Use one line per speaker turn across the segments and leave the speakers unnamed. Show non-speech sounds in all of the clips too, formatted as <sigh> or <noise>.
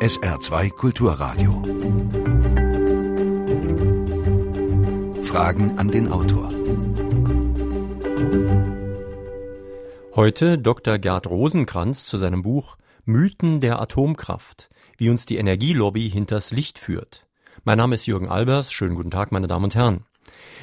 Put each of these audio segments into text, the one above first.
SR2 Kulturradio. Fragen an den Autor.
Heute Dr. Gerd Rosenkranz zu seinem Buch Mythen der Atomkraft, wie uns die Energielobby hinters Licht führt. Mein Name ist Jürgen Albers. Schönen guten Tag, meine Damen und Herren.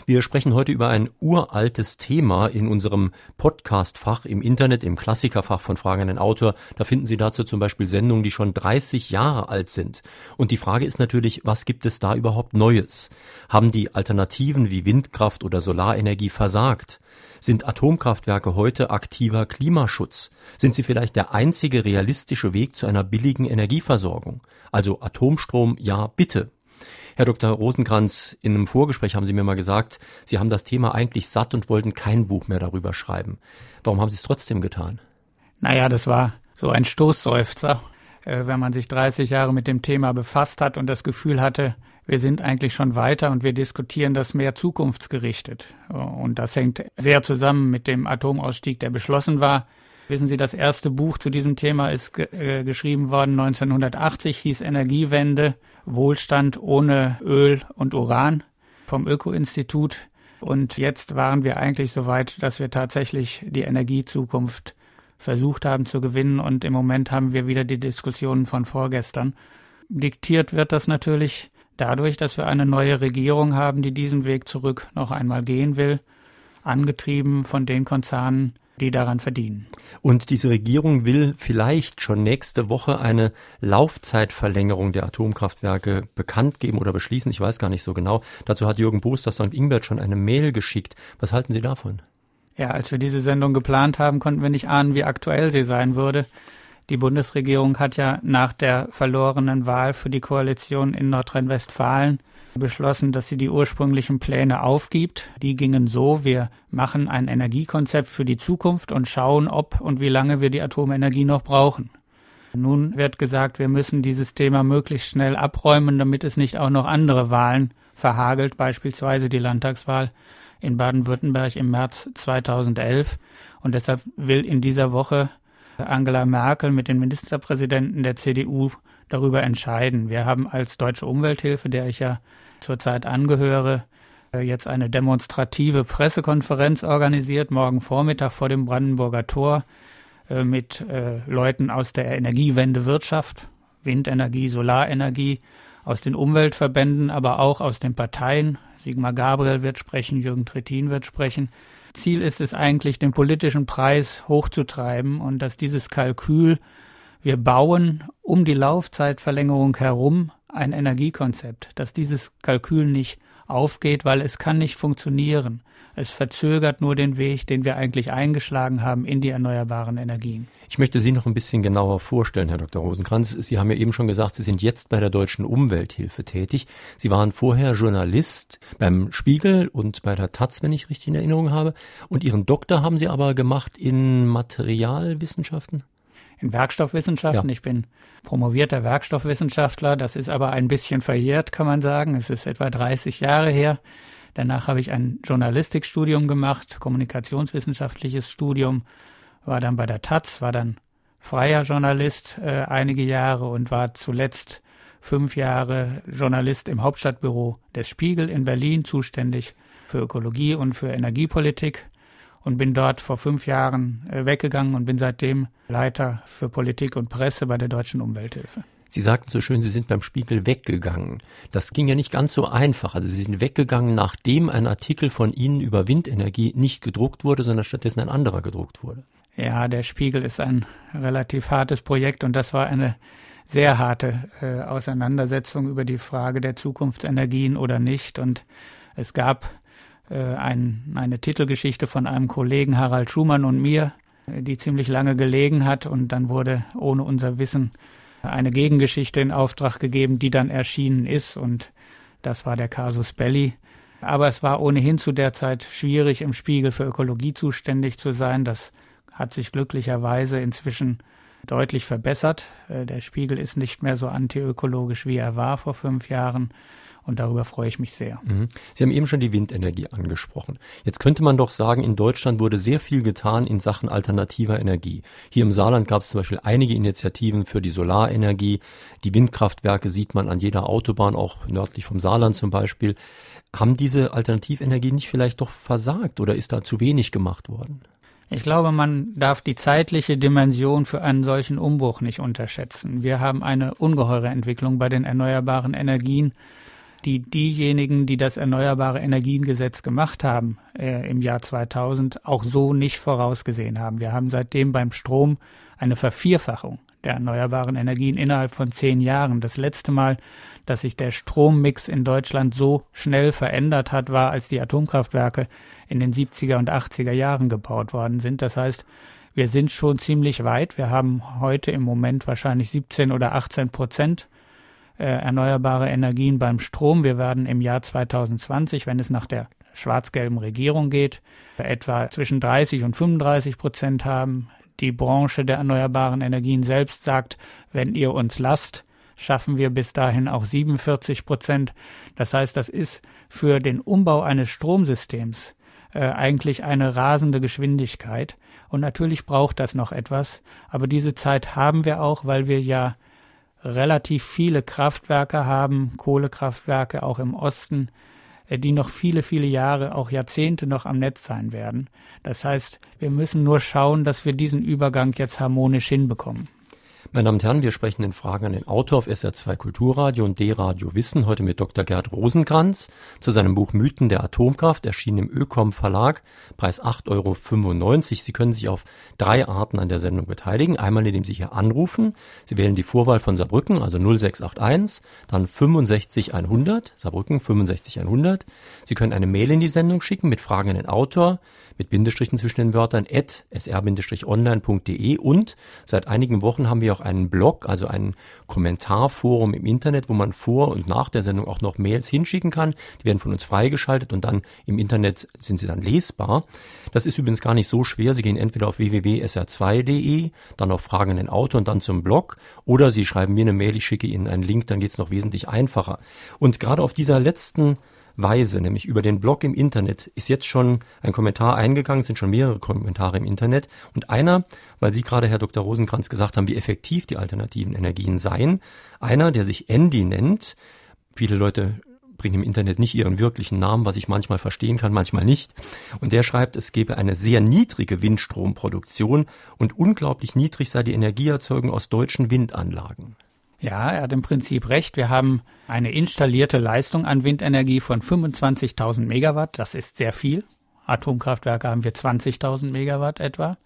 Wir sprechen heute über ein uraltes Thema in unserem Podcast-Fach im Internet, im Klassikerfach von Fragen an den Autor. Da finden Sie dazu zum Beispiel Sendungen, die schon 30 Jahre alt sind. Und die Frage ist natürlich, was gibt es da überhaupt Neues? Haben die Alternativen wie Windkraft oder Solarenergie versagt? Sind Atomkraftwerke heute aktiver Klimaschutz? Sind sie vielleicht der einzige realistische Weg zu einer billigen Energieversorgung? Also Atomstrom, ja, bitte. Herr Dr. Rosenkranz, in einem Vorgespräch haben Sie mir mal gesagt, Sie haben das Thema eigentlich satt und wollten kein Buch mehr darüber schreiben. Warum haben Sie es trotzdem getan?
Naja, das war so ein Stoßseufzer, äh, wenn man sich 30 Jahre mit dem Thema befasst hat und das Gefühl hatte, wir sind eigentlich schon weiter und wir diskutieren das mehr zukunftsgerichtet. Und das hängt sehr zusammen mit dem Atomausstieg, der beschlossen war. Wissen Sie, das erste Buch zu diesem Thema ist äh, geschrieben worden 1980, hieß Energiewende Wohlstand ohne Öl und Uran vom Öko-Institut. Und jetzt waren wir eigentlich so weit, dass wir tatsächlich die Energiezukunft versucht haben zu gewinnen. Und im Moment haben wir wieder die Diskussionen von vorgestern. Diktiert wird das natürlich dadurch, dass wir eine neue Regierung haben, die diesen Weg zurück noch einmal gehen will, angetrieben von den Konzernen, die daran verdienen.
Und diese Regierung will vielleicht schon nächste Woche eine Laufzeitverlängerung der Atomkraftwerke bekannt geben oder beschließen. Ich weiß gar nicht so genau. Dazu hat Jürgen Boos St. Ingbert schon eine Mail geschickt. Was halten Sie davon?
Ja, als wir diese Sendung geplant haben, konnten wir nicht ahnen, wie aktuell sie sein würde. Die Bundesregierung hat ja nach der verlorenen Wahl für die Koalition in Nordrhein-Westfalen beschlossen, dass sie die ursprünglichen Pläne aufgibt. Die gingen so, wir machen ein Energiekonzept für die Zukunft und schauen, ob und wie lange wir die Atomenergie noch brauchen. Nun wird gesagt, wir müssen dieses Thema möglichst schnell abräumen, damit es nicht auch noch andere Wahlen verhagelt, beispielsweise die Landtagswahl in Baden-Württemberg im März 2011. Und deshalb will in dieser Woche Angela Merkel mit den Ministerpräsidenten der CDU darüber entscheiden. Wir haben als Deutsche Umwelthilfe, der ich ja zurzeit angehöre, äh, jetzt eine demonstrative Pressekonferenz organisiert, morgen Vormittag vor dem Brandenburger Tor äh, mit äh, Leuten aus der Energiewendewirtschaft, Windenergie, Solarenergie, aus den Umweltverbänden, aber auch aus den Parteien. Sigmar Gabriel wird sprechen, Jürgen Trittin wird sprechen. Ziel ist es eigentlich, den politischen Preis hochzutreiben und dass dieses Kalkül, wir bauen um die Laufzeitverlängerung herum ein Energiekonzept, dass dieses Kalkül nicht aufgeht, weil es kann nicht funktionieren. Es verzögert nur den Weg, den wir eigentlich eingeschlagen haben in die erneuerbaren Energien.
Ich möchte Sie noch ein bisschen genauer vorstellen, Herr Dr. Rosenkranz. Sie haben ja eben schon gesagt, Sie sind jetzt bei der Deutschen Umwelthilfe tätig. Sie waren vorher Journalist beim Spiegel und bei der Taz, wenn ich richtig in Erinnerung habe. Und Ihren Doktor haben Sie aber gemacht in Materialwissenschaften?
In Werkstoffwissenschaften. Ja. Ich bin promovierter Werkstoffwissenschaftler. Das ist aber ein bisschen verjährt, kann man sagen. Es ist etwa 30 Jahre her. Danach habe ich ein Journalistikstudium gemacht, kommunikationswissenschaftliches Studium, war dann bei der Taz, war dann freier Journalist äh, einige Jahre und war zuletzt fünf Jahre Journalist im Hauptstadtbüro des Spiegel in Berlin, zuständig für Ökologie und für Energiepolitik und bin dort vor fünf Jahren äh, weggegangen und bin seitdem Leiter für Politik und Presse bei der Deutschen Umwelthilfe.
Sie sagten so schön, Sie sind beim Spiegel weggegangen. Das ging ja nicht ganz so einfach. Also Sie sind weggegangen, nachdem ein Artikel von Ihnen über Windenergie nicht gedruckt wurde, sondern stattdessen ein anderer gedruckt wurde.
Ja, der Spiegel ist ein relativ hartes Projekt und das war eine sehr harte äh, Auseinandersetzung über die Frage der Zukunftsenergien oder nicht. Und es gab ein, eine Titelgeschichte von einem Kollegen Harald Schumann und mir, äh, die ziemlich lange gelegen hat und dann wurde ohne unser Wissen eine Gegengeschichte in Auftrag gegeben, die dann erschienen ist und das war der Casus Belli. Aber es war ohnehin zu der Zeit schwierig, im Spiegel für Ökologie zuständig zu sein. Das hat sich glücklicherweise inzwischen deutlich verbessert. Äh, der Spiegel ist nicht mehr so antiökologisch, wie er war vor fünf Jahren. Und darüber freue ich mich sehr.
Mhm. Sie haben eben schon die Windenergie angesprochen. Jetzt könnte man doch sagen, in Deutschland wurde sehr viel getan in Sachen alternativer Energie. Hier im Saarland gab es zum Beispiel einige Initiativen für die Solarenergie. Die Windkraftwerke sieht man an jeder Autobahn, auch nördlich vom Saarland zum Beispiel. Haben diese Alternativenergie nicht vielleicht doch versagt oder ist da zu wenig gemacht worden?
Ich glaube, man darf die zeitliche Dimension für einen solchen Umbruch nicht unterschätzen. Wir haben eine ungeheure Entwicklung bei den erneuerbaren Energien die diejenigen, die das Erneuerbare Energiengesetz gemacht haben äh, im Jahr 2000, auch so nicht vorausgesehen haben. Wir haben seitdem beim Strom eine Vervierfachung der erneuerbaren Energien innerhalb von zehn Jahren. Das letzte Mal, dass sich der Strommix in Deutschland so schnell verändert hat, war, als die Atomkraftwerke in den 70er und 80er Jahren gebaut worden sind. Das heißt, wir sind schon ziemlich weit. Wir haben heute im Moment wahrscheinlich 17 oder 18 Prozent äh, erneuerbare Energien beim Strom. Wir werden im Jahr 2020, wenn es nach der schwarz-gelben Regierung geht, etwa zwischen 30 und 35 Prozent haben. Die Branche der erneuerbaren Energien selbst sagt, wenn ihr uns lasst, schaffen wir bis dahin auch 47 Prozent. Das heißt, das ist für den Umbau eines Stromsystems äh, eigentlich eine rasende Geschwindigkeit. Und natürlich braucht das noch etwas. Aber diese Zeit haben wir auch, weil wir ja relativ viele Kraftwerke haben, Kohlekraftwerke auch im Osten, äh, die noch viele, viele Jahre, auch Jahrzehnte noch am Netz sein werden. Das heißt, wir müssen nur schauen, dass wir diesen Übergang jetzt harmonisch hinbekommen.
Meine Damen und Herren, wir sprechen in Fragen an den Autor auf SR2 Kulturradio und D-Radio Wissen heute mit Dr. Gerd Rosenkranz zu seinem Buch Mythen der Atomkraft, erschienen im Ökom Verlag, Preis 8,95 Euro. Sie können sich auf drei Arten an der Sendung beteiligen. Einmal, indem Sie hier anrufen. Sie wählen die Vorwahl von Saarbrücken, also 0681, dann 65100, Saarbrücken 65100. Sie können eine Mail in die Sendung schicken mit Fragen an den Autor mit Bindestrichen zwischen den Wörtern at sr-online.de und seit einigen Wochen haben wir auch einen Blog, also ein Kommentarforum im Internet, wo man vor und nach der Sendung auch noch Mails hinschicken kann. Die werden von uns freigeschaltet und dann im Internet sind sie dann lesbar. Das ist übrigens gar nicht so schwer. Sie gehen entweder auf www.sr2.de, dann auf Fragen an den Autor und dann zum Blog oder Sie schreiben mir eine Mail, ich schicke Ihnen einen Link, dann geht es noch wesentlich einfacher. Und gerade auf dieser letzten Weise, nämlich über den Blog im Internet, ist jetzt schon ein Kommentar eingegangen, sind schon mehrere Kommentare im Internet. Und einer, weil Sie gerade, Herr Dr. Rosenkranz, gesagt haben, wie effektiv die alternativen Energien seien, einer, der sich Andy nennt, viele Leute bringen im Internet nicht ihren wirklichen Namen, was ich manchmal verstehen kann, manchmal nicht. Und der schreibt, es gebe eine sehr niedrige Windstromproduktion und unglaublich niedrig sei die Energieerzeugung aus deutschen Windanlagen.
Ja, er hat im Prinzip recht. Wir haben eine installierte Leistung an Windenergie von 25.000 Megawatt. Das ist sehr viel. Atomkraftwerke haben wir 20.000 Megawatt etwa.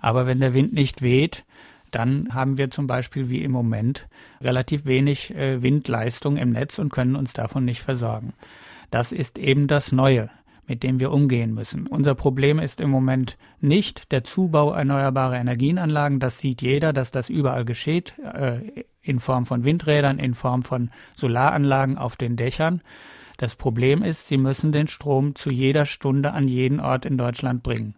Aber wenn der Wind nicht weht, dann haben wir zum Beispiel wie im Moment relativ wenig äh, Windleistung im Netz und können uns davon nicht versorgen. Das ist eben das Neue, mit dem wir umgehen müssen. Unser Problem ist im Moment nicht der Zubau erneuerbarer Energienanlagen. Das sieht jeder, dass das überall geschieht. In Form von Windrädern, in Form von Solaranlagen auf den Dächern. Das Problem ist, sie müssen den Strom zu jeder Stunde an jeden Ort in Deutschland bringen.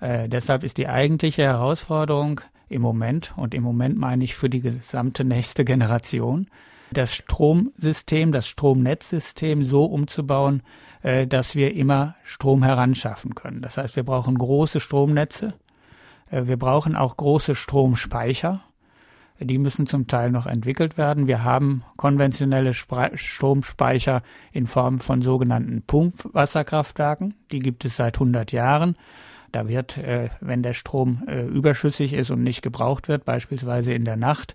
Äh, deshalb ist die eigentliche Herausforderung im Moment, und im Moment meine ich für die gesamte nächste Generation, das Stromsystem, das Stromnetzsystem so umzubauen, äh, dass wir immer Strom heranschaffen können. Das heißt, wir brauchen große Stromnetze, äh, wir brauchen auch große Stromspeicher, die müssen zum Teil noch entwickelt werden. Wir haben konventionelle Stromspeicher in Form von sogenannten Pumpwasserkraftwerken. Die gibt es seit 100 Jahren. Da wird, äh, wenn der Strom äh, überschüssig ist und nicht gebraucht wird, beispielsweise in der Nacht,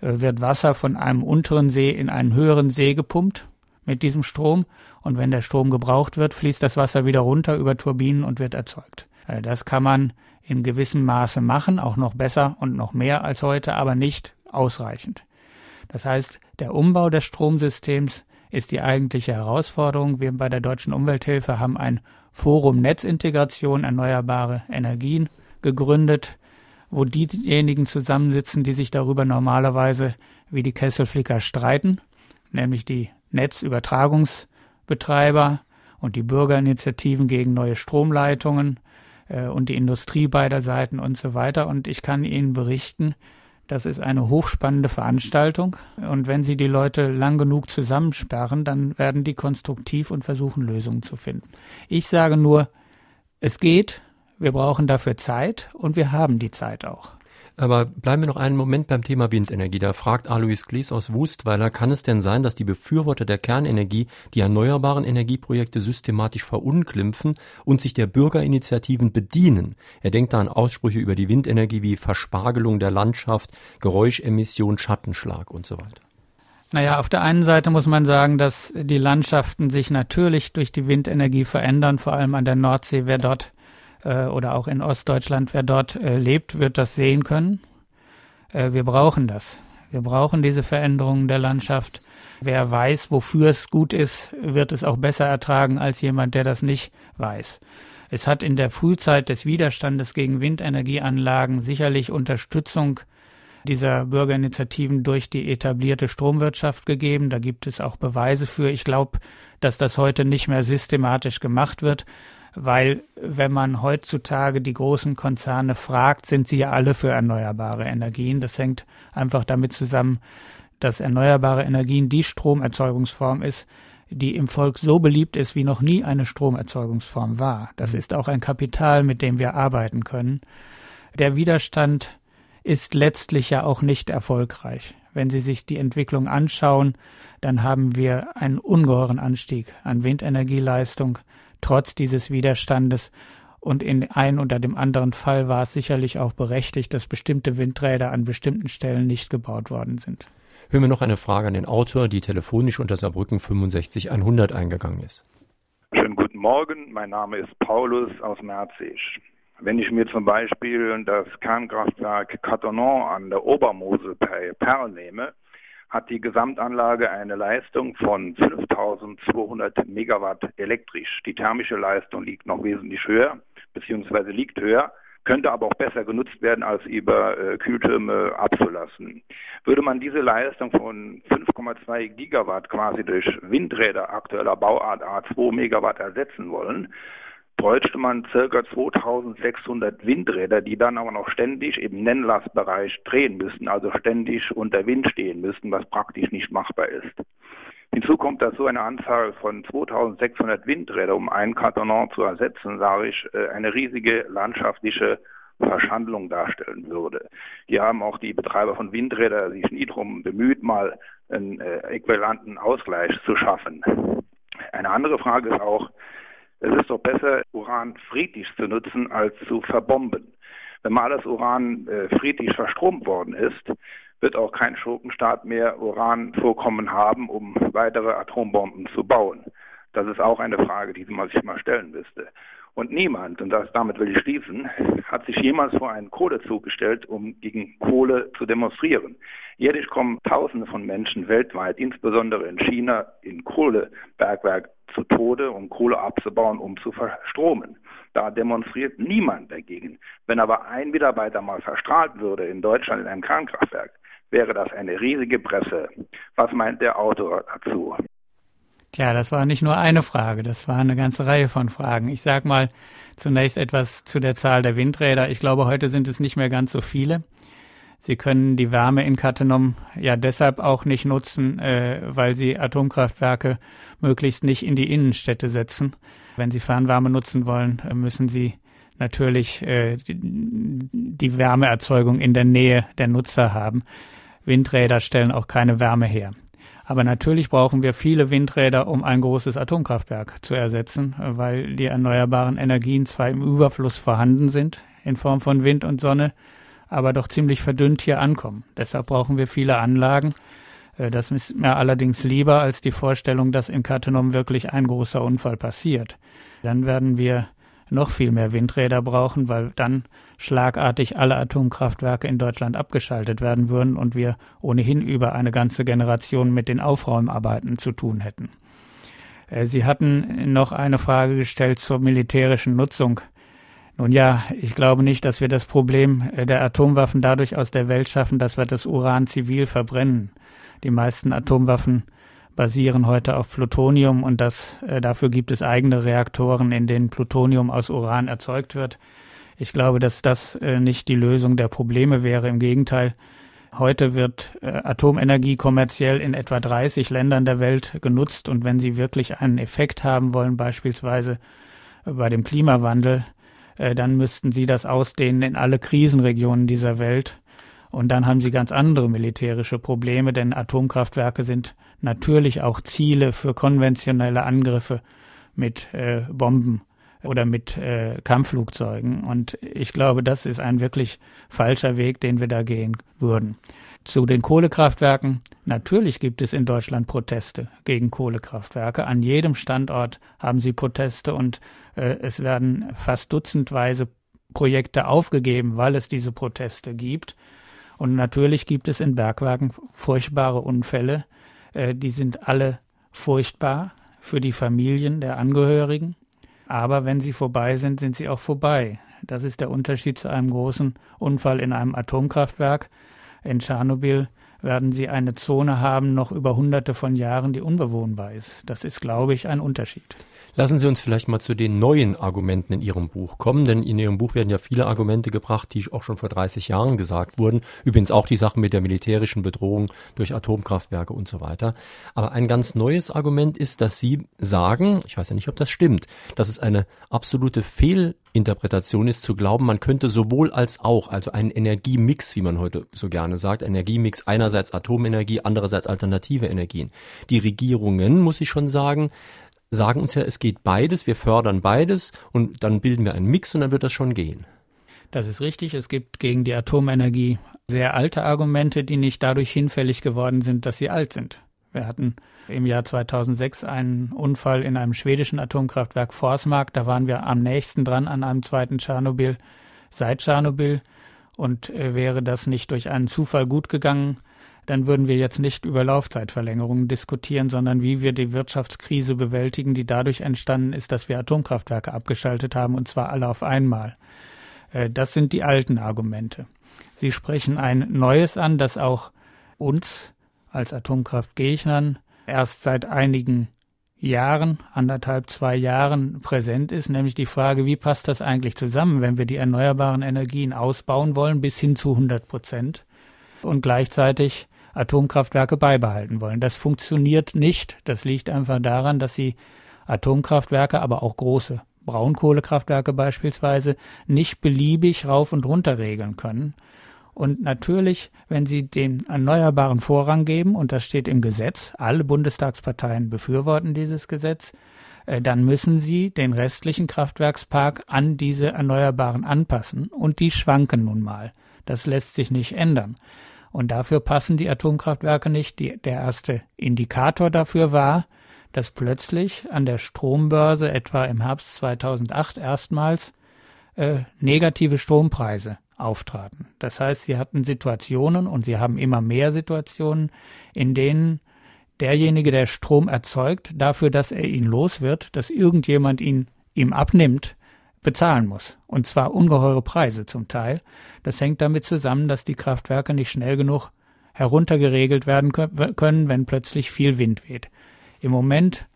äh, wird Wasser von einem unteren See in einen höheren See gepumpt mit diesem Strom. Und wenn der Strom gebraucht wird, fließt das Wasser wieder runter über Turbinen und wird erzeugt. Das kann man in gewissem Maße machen, auch noch besser und noch mehr als heute, aber nicht ausreichend. Das heißt, der Umbau des Stromsystems ist die eigentliche Herausforderung. Wir bei der Deutschen Umwelthilfe haben ein Forum Netzintegration erneuerbare Energien gegründet, wo diejenigen zusammensitzen, die sich darüber normalerweise wie die Kesselflicker streiten, nämlich die Netzübertragungsbetreiber und die Bürgerinitiativen gegen neue Stromleitungen äh, und die Industrie beider Seiten und so weiter. Und ich kann Ihnen berichten, Das ist eine hochspannende Veranstaltung. Und wenn Sie die Leute lang genug zusammensperren, dann werden die konstruktiv und versuchen, Lösungen zu finden. Ich sage nur, es geht, wir brauchen dafür Zeit und wir haben die Zeit auch.
Aber bleiben wir noch einen Moment beim Thema Windenergie. Da fragt Alois Glees aus Wustweiler, kann es denn sein, dass die Befürworter der Kernenergie die erneuerbaren Energieprojekte systematisch verunglimpfen und sich der Bürgerinitiativen bedienen? Er denkt da an Aussprüche über die Windenergie wie Verspargelung der Landschaft, Geräuschemission, Schattenschlag und so weiter.
Naja, auf der einen Seite muss man sagen, dass die Landschaften sich natürlich durch die Windenergie verändern, vor allem an der Nordsee. Wer dort äh, oder auch in Ostdeutschland, wer dort äh, lebt, wird das sehen können. Äh, wir brauchen das. Wir brauchen diese Veränderungen der Landschaft. Wer weiß, wofür es gut ist, wird es auch besser ertragen als jemand, der das nicht weiß. Es hat in der Frühzeit des Widerstandes gegen Windenergieanlagen sicherlich Unterstützung dieser Bürgerinitiativen durch die etablierte Stromwirtschaft gegeben. Da gibt es auch Beweise für. Ich glaube, dass das heute nicht mehr systematisch gemacht wird weil wenn man heutzutage die großen Konzerne fragt, sind sie ja alle für erneuerbare Energien. Das hängt einfach damit zusammen, dass erneuerbare Energien die Stromerzeugungsform ist, die im Volk so beliebt ist, wie noch nie eine Stromerzeugungsform war. Das ist auch ein Kapital, mit dem wir arbeiten können. Der Widerstand ist letztlich ja auch nicht erfolgreich. Wenn Sie sich die Entwicklung anschauen, dann haben wir einen ungeheuren Anstieg an Windenergieleistung trotz dieses Widerstandes. Und in ein oder dem anderen Fall war es sicherlich auch berechtigt, dass bestimmte Windräder an bestimmten Stellen nicht gebaut worden sind.
Hören wir noch eine Frage an den Autor, die telefonisch unter Saarbrücken 65100 eingegangen ist.
Schönen guten Morgen, mein Name ist Paulus aus Merzisch. Wenn ich mir zum Beispiel das Kernkraftwerk Cattenom an der Obermosel per Perl nehme, hat die Gesamtanlage eine Leistung von 5200 Megawatt elektrisch. Die thermische Leistung liegt noch wesentlich höher, beziehungsweise liegt höher könnte aber auch besser genutzt werden, als über äh, Kühltürme abzulassen. Würde man diese Leistung von 5,2 Gigawatt quasi durch Windräder aktueller Bauart A2 Megawatt ersetzen wollen, bräuchte man ca. 2600 Windräder, die dann aber noch ständig im Nennlastbereich drehen müssten, also ständig unter Wind stehen müssten, was praktisch nicht machbar ist. Hinzu kommt, dass so eine Anzahl von 2600 Windräder, um einen Kartonon zu ersetzen, sage ich, äh, eine riesige landschaftliche Verschandlung darstellen würde. Hier haben auch die Betreiber von Windrädern sich nie darum bemüht, mal einen äh, äquivalenten Ausgleich zu schaffen. Eine andere Frage ist auch, es ist doch besser, Uran friedlich zu nutzen, als zu verbomben. Wenn mal alles Uran äh, friedlich verstromt worden ist, wird auch kein Schurkenstaat mehr Uranvorkommen haben, um weitere Atombomben zu bauen. Das ist auch eine Frage, die man sich mal stellen müsste. Und niemand, und das, damit will ich schließen, hat sich jemals vor einen Kohlezug gestellt, um gegen Kohle zu demonstrieren. Jährlich kommen Tausende von Menschen weltweit, insbesondere in China, in Kohlebergwerk zu Tode, um Kohle abzubauen, um zu verstromen. Da demonstriert niemand dagegen. Wenn aber ein Mitarbeiter mal verstrahlt würde in Deutschland in einem Kernkraftwerk, wäre das eine riesige Presse. Was meint der Autor dazu?
Tja, das war nicht nur eine Frage, das war eine ganze Reihe von Fragen. Ich sag mal zunächst etwas zu der Zahl der Windräder. Ich glaube, heute sind es nicht mehr ganz so viele. Sie können die Wärme in Cattenom ja deshalb auch nicht nutzen, äh, weil sie Atomkraftwerke möglichst nicht in die Innenstädte setzen. Wenn Sie Fernwärme nutzen wollen, äh, müssen Sie natürlich äh, die, die Wärmeerzeugung in der Nähe der Nutzer haben. Windräder stellen auch keine Wärme her. Aber natürlich brauchen wir viele Windräder, um ein großes Atomkraftwerk zu ersetzen, weil die erneuerbaren Energien zwar im Überfluss vorhanden sind in Form von Wind und Sonne, aber doch ziemlich verdünnt hier ankommen. Deshalb brauchen wir viele Anlagen. Äh, das ist mir allerdings lieber als die Vorstellung, dass in Cattenom wirklich ein großer Unfall passiert. Dann werden wir noch viel mehr Windräder brauchen, weil dann schlagartig alle Atomkraftwerke in Deutschland abgeschaltet werden würden und wir ohnehin über eine ganze Generation mit den Aufräumarbeiten zu tun hätten. Äh, Sie hatten noch eine Frage gestellt zur militärischen Nutzung. Nun ja, ich glaube nicht, dass wir das Problem äh, der Atomwaffen dadurch aus der Welt schaffen, dass wir das Uran zivil verbrennen. Die meisten Atomwaffen basieren heute auf Plutonium und das, äh, dafür gibt es eigene Reaktoren, in denen Plutonium aus Uran erzeugt wird. Ich glaube, dass das äh, nicht die Lösung der Probleme wäre. Im Gegenteil, Heute wird äh, Atomenergie kommerziell in etwa 30 Ländern der Welt genutzt und wenn Sie wirklich einen Effekt haben wollen, beispielsweise bei dem Klimawandel, äh, dann müssten Sie das ausdehnen in alle Krisenregionen dieser Welt. Und dann haben Sie ganz andere militärische Probleme, denn Atomkraftwerke sind natürlich auch Ziele für konventionelle Angriffe mit äh, Bomben oder mit äh, Kampfflugzeugen. Und ich glaube, das ist ein wirklich falscher Weg, den wir da gehen würden. Zu den Kohlekraftwerken. Natürlich gibt es in Deutschland Proteste gegen Kohlekraftwerke. An jedem Standort haben sie Proteste und äh, es werden fast dutzendweise Projekte aufgegeben, weil es diese Proteste gibt. Und natürlich gibt es in Bergwerken furchtbare Unfälle. Äh, die sind alle furchtbar für die Familien der Angehörigen. Aber wenn sie vorbei sind, sind sie auch vorbei. Das ist der Unterschied zu einem großen Unfall in einem Atomkraftwerk. In Tschernobyl werden sie eine Zone haben, noch über hunderte von Jahren, die unbewohnbar ist. Das ist, glaube ich, ein Unterschied.
Lassen Sie uns vielleicht mal zu den neuen Argumenten in Ihrem Buch kommen, denn in Ihrem Buch werden ja viele Argumente gebracht, die auch schon vor 30 Jahren gesagt wurden. Übrigens auch die Sachen mit der militärischen Bedrohung durch Atomkraftwerke und so weiter. Aber ein ganz neues Argument ist, dass Sie sagen, ich weiß ja nicht, ob das stimmt, dass es eine absolute Fehlinterpretation ist, zu glauben, man könnte sowohl als auch, also einen Energiemix, wie man heute so gerne sagt, Energiemix einerseits Atomenergie, andererseits alternative Energien. Die Regierungen, muss ich schon sagen, sagen uns ja, es geht beides, wir fördern beides und dann bilden wir einen Mix und dann wird das schon gehen.
Das ist richtig. Es gibt gegen die Atomenergie sehr alte Argumente, die nicht dadurch hinfällig geworden sind, dass sie alt sind. Wir hatten im Jahr 2006 einen Unfall in einem schwedischen Atomkraftwerk Forsmark. Da waren wir am nächsten dran an einem zweiten Tschernobyl seit Tschernobyl. Und äh, wäre das nicht durch einen Zufall gut gegangen, dann würden wir jetzt nicht über Laufzeitverlängerungen diskutieren, sondern wie wir die Wirtschaftskrise bewältigen, die dadurch entstanden ist, dass wir Atomkraftwerke abgeschaltet haben, und zwar alle auf einmal. Äh, das sind die alten Argumente. Sie sprechen ein neues an, das auch uns als Atomkraftgegnern erst seit einigen Jahren, anderthalb, zwei Jahren präsent ist, nämlich die Frage, wie passt das eigentlich zusammen, wenn wir die erneuerbaren Energien ausbauen wollen bis hin zu 100 Prozent und gleichzeitig Atomkraftwerke beibehalten wollen. Das funktioniert nicht. Das liegt einfach daran, dass sie Atomkraftwerke, aber auch große Braunkohlekraftwerke beispielsweise nicht beliebig rauf und runter regeln können. Und natürlich, wenn Sie den Erneuerbaren Vorrang geben, und das steht im Gesetz, alle Bundestagsparteien befürworten dieses Gesetz, äh, dann müssen Sie den restlichen Kraftwerkspark an diese Erneuerbaren anpassen. Und die schwanken nun mal. Das lässt sich nicht ändern. Und dafür passen die Atomkraftwerke nicht. Die, der erste Indikator dafür war, dass plötzlich an der Strombörse etwa im Herbst 2008 erstmals äh, negative Strompreise auftraten. Das heißt, sie hatten Situationen und sie haben immer mehr Situationen, in denen derjenige, der Strom erzeugt, dafür, dass er ihn los wird, dass irgendjemand ihn ihm abnimmt, bezahlen muss. Und zwar ungeheure Preise zum Teil. Das hängt damit zusammen, dass die Kraftwerke nicht schnell genug heruntergeregelt werden können, wenn plötzlich viel Wind weht. Im Moment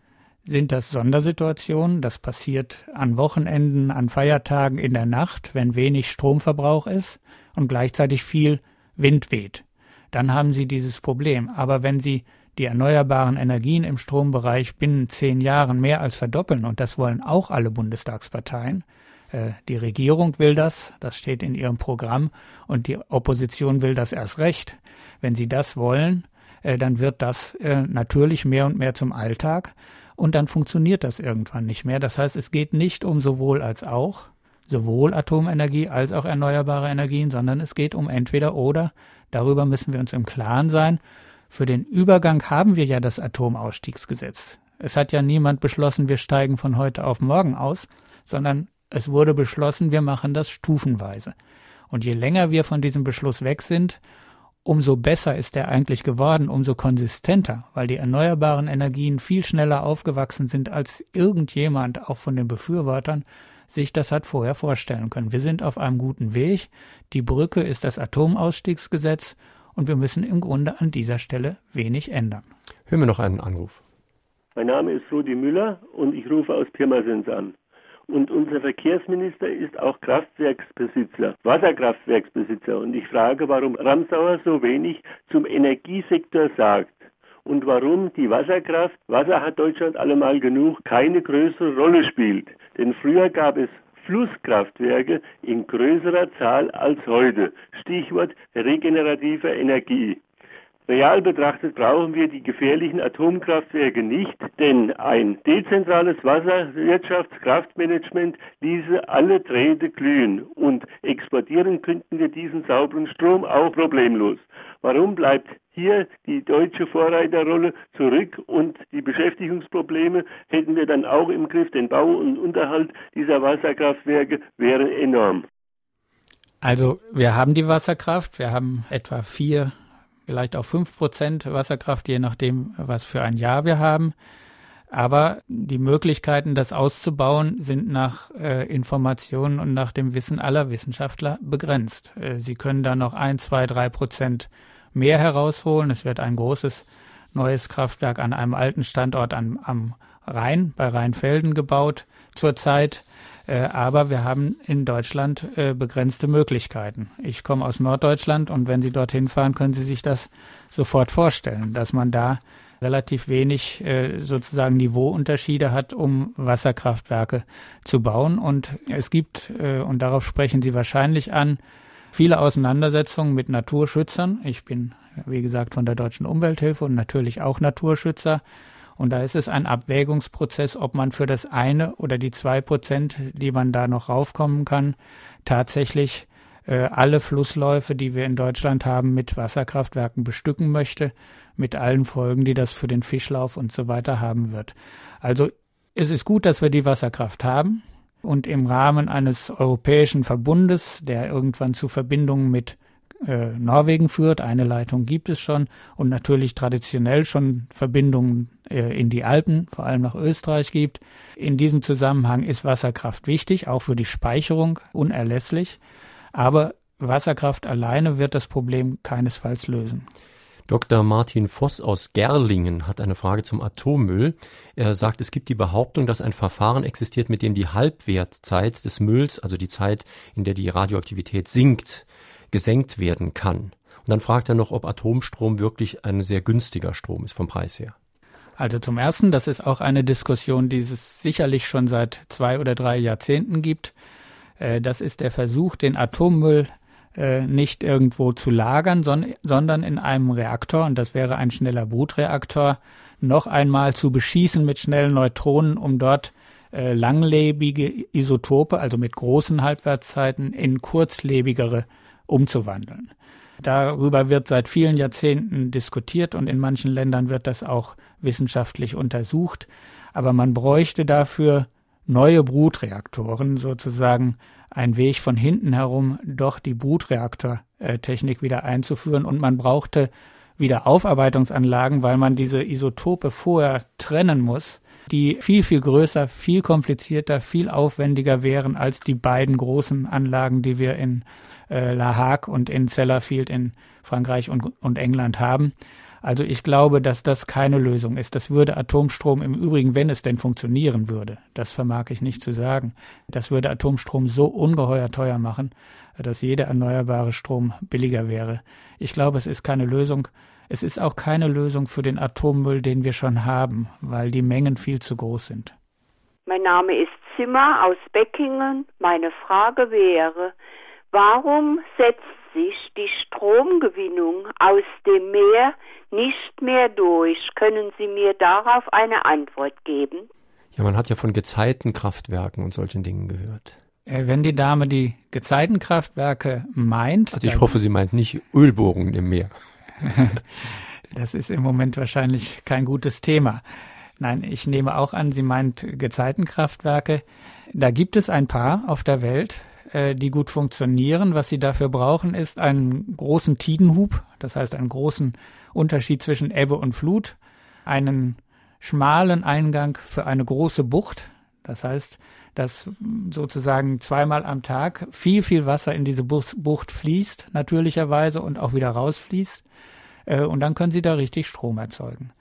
sind das Sondersituationen. Das passiert an Wochenenden, an Feiertagen in der Nacht, wenn wenig Stromverbrauch ist und gleichzeitig viel Wind weht. Dann haben Sie dieses Problem. Aber wenn Sie die erneuerbaren Energien im Strombereich binnen zehn Jahren mehr als verdoppeln, und das wollen auch alle Bundestagsparteien, die Regierung will das, das steht in ihrem Programm, und die Opposition will das erst recht. Wenn sie das wollen, äh, dann wird das äh, natürlich mehr und mehr zum Alltag und dann funktioniert das irgendwann nicht mehr. Das heißt, es geht nicht um sowohl als auch, sowohl Atomenergie als auch erneuerbare Energien, sondern es geht um entweder oder. Darüber müssen wir uns im Klaren sein. Für den Übergang haben wir ja das Atomausstiegsgesetz. Es hat ja niemand beschlossen, wir steigen von heute auf morgen aus, sondern es wurde beschlossen, wir machen das stufenweise. Und je länger wir von diesem Beschluss weg sind, umso besser ist er eigentlich geworden, umso konsistenter, weil die erneuerbaren Energien viel schneller aufgewachsen sind, als irgendjemand, auch von den Befürwortern, sich das hat vorher vorstellen können. Wir sind auf einem guten Weg. Die Brücke ist das Atomausstiegsgesetz und wir müssen im Grunde an dieser Stelle wenig ändern.
Hören wir noch einen Anruf.
Mein Name ist Rudi Müller und ich rufe aus Pirmasens an. Und unser Verkehrsminister ist auch Kraftwerksbesitzer, Wasserkraftwerksbesitzer. Und ich frage, warum Ramsauer so wenig zum Energiesektor sagt und warum die Wasserkraft, Wasser hat Deutschland allemal genug, keine größere Rolle spielt. Denn früher gab es Flusskraftwerke in größerer Zahl als heute. Stichwort regenerative Energie. Real betrachtet brauchen wir die gefährlichen Atomkraftwerke nicht, denn ein dezentrales Wasserwirtschaftskraftmanagement ließe alle Drähte glühen und exportieren könnten wir diesen sauberen Strom auch problemlos. Warum bleibt hier die deutsche Vorreiterrolle zurück und die Beschäftigungsprobleme hätten wir dann auch im Griff. Den Bau und Unterhalt dieser Wasserkraftwerke wäre enorm.
Also wir haben die Wasserkraft, wir haben etwa vier vielleicht auch fünf Prozent Wasserkraft, je nachdem, was für ein Jahr wir haben. Aber die Möglichkeiten, das auszubauen, sind nach äh, Informationen und nach dem Wissen aller Wissenschaftler begrenzt. Äh, sie können da noch ein, zwei, drei Prozent mehr herausholen. Es wird ein großes neues Kraftwerk an einem alten Standort am, am Rhein, bei Rheinfelden gebaut zurzeit. Äh, aber wir haben in Deutschland äh, begrenzte Möglichkeiten. Ich komme aus Norddeutschland und wenn Sie dorthin fahren, können Sie sich das sofort vorstellen, dass man da relativ wenig äh, sozusagen Niveauunterschiede hat, um Wasserkraftwerke zu bauen. Und es gibt, und darauf sprechen Sie wahrscheinlich an, viele Auseinandersetzungen mit Naturschützern. Ich bin, wie gesagt, von der Deutschen Umwelthilfe und natürlich auch Naturschützer. Und da ist es ein Abwägungsprozess, ob man für das eine oder die zwei Prozent, die man da noch raufkommen kann, tatsächlich äh, alle Flussläufe, die wir in Deutschland haben, mit Wasserkraftwerken bestücken möchte, mit allen Folgen, die das für den Fischlauf und so weiter haben wird. Also es ist gut, dass wir die Wasserkraft haben und im Rahmen eines europäischen Verbundes, der irgendwann zu Verbindungen mit äh, Norwegen führt. Eine Leitung gibt es schon und natürlich traditionell schon Verbindungen äh, in die Alpen, vor allem nach Österreich gibt. In diesem Zusammenhang ist Wasserkraft wichtig, auch für die Speicherung unerlässlich. Aber Wasserkraft alleine wird das Problem keinesfalls lösen.
Dr. Martin Voss aus Gerlingen hat eine Frage zum Atommüll. Er sagt, es gibt die Behauptung, dass ein Verfahren existiert, mit dem die Halbwertzeit des Mülls, also die Zeit, in der die Radioaktivität sinkt, gesenkt werden kann. Und dann fragt er noch, ob Atomstrom wirklich ein sehr günstiger Strom ist vom Preis her.
Also zum Ersten, das ist auch eine Diskussion, die es sicherlich schon seit zwei oder drei Jahrzehnten gibt. Äh, das ist der Versuch, den Atommüll äh, nicht irgendwo zu lagern, sondern in einem Reaktor, und das wäre ein schneller Brutreaktor, noch einmal zu beschießen mit schnellen Neutronen, um dort äh, langlebige Isotope, also mit großen Halbwertszeiten, in kurzlebigere umzuwandeln. Darüber wird seit vielen Jahrzehnten diskutiert und in manchen Ländern wird das auch wissenschaftlich untersucht. Aber man bräuchte dafür neue Brutreaktoren, sozusagen ein Weg von hinten herum doch die Brutreaktortechnik wieder einzuführen und man brauchte wieder Aufarbeitungsanlagen, weil man diese Isotope vorher trennen muss, die viel, viel größer, viel komplizierter, viel aufwendiger wären als die beiden großen Anlagen, die wir in äh, La Hague und in Sellafield in Frankreich und, und England haben. Also ich glaube, dass das keine Lösung ist. Das würde Atomstrom im Übrigen, wenn es denn funktionieren würde, das vermag ich nicht zu sagen, das würde Atomstrom so ungeheuer teuer machen, dass jeder erneuerbare Strom billiger wäre. Ich glaube, es ist keine Lösung. Es ist auch keine Lösung für den Atommüll, den wir schon haben, weil die Mengen viel zu groß sind.
Mein Name ist Zimmer aus Beckingen. Meine Frage wäre, Warum setzt sich die Stromgewinnung aus dem Meer nicht mehr durch? Können Sie mir darauf eine Antwort geben?
Ja, man hat ja von Gezeitenkraftwerken und solchen Dingen gehört.
Äh, wenn die Dame die Gezeitenkraftwerke meint.
Also ich hoffe, sie meint nicht Ölbohrungen im Meer. <laughs>
das ist im Moment wahrscheinlich kein gutes Thema. Nein, ich nehme auch an, sie meint Gezeitenkraftwerke. Da gibt es ein paar auf der Welt, äh, die gut funktionieren. Was sie dafür brauchen, ist einen großen Tidenhub, das heißt einen großen Unterschied zwischen Ebbe und Flut, einen schmalen Eingang für eine große Bucht, das heißt, dass sozusagen zweimal am Tag viel, viel Wasser in diese Bucht fließt, natürlicherweise, und auch wieder rausfließt. Äh, und dann können sie da richtig Strom erzeugen.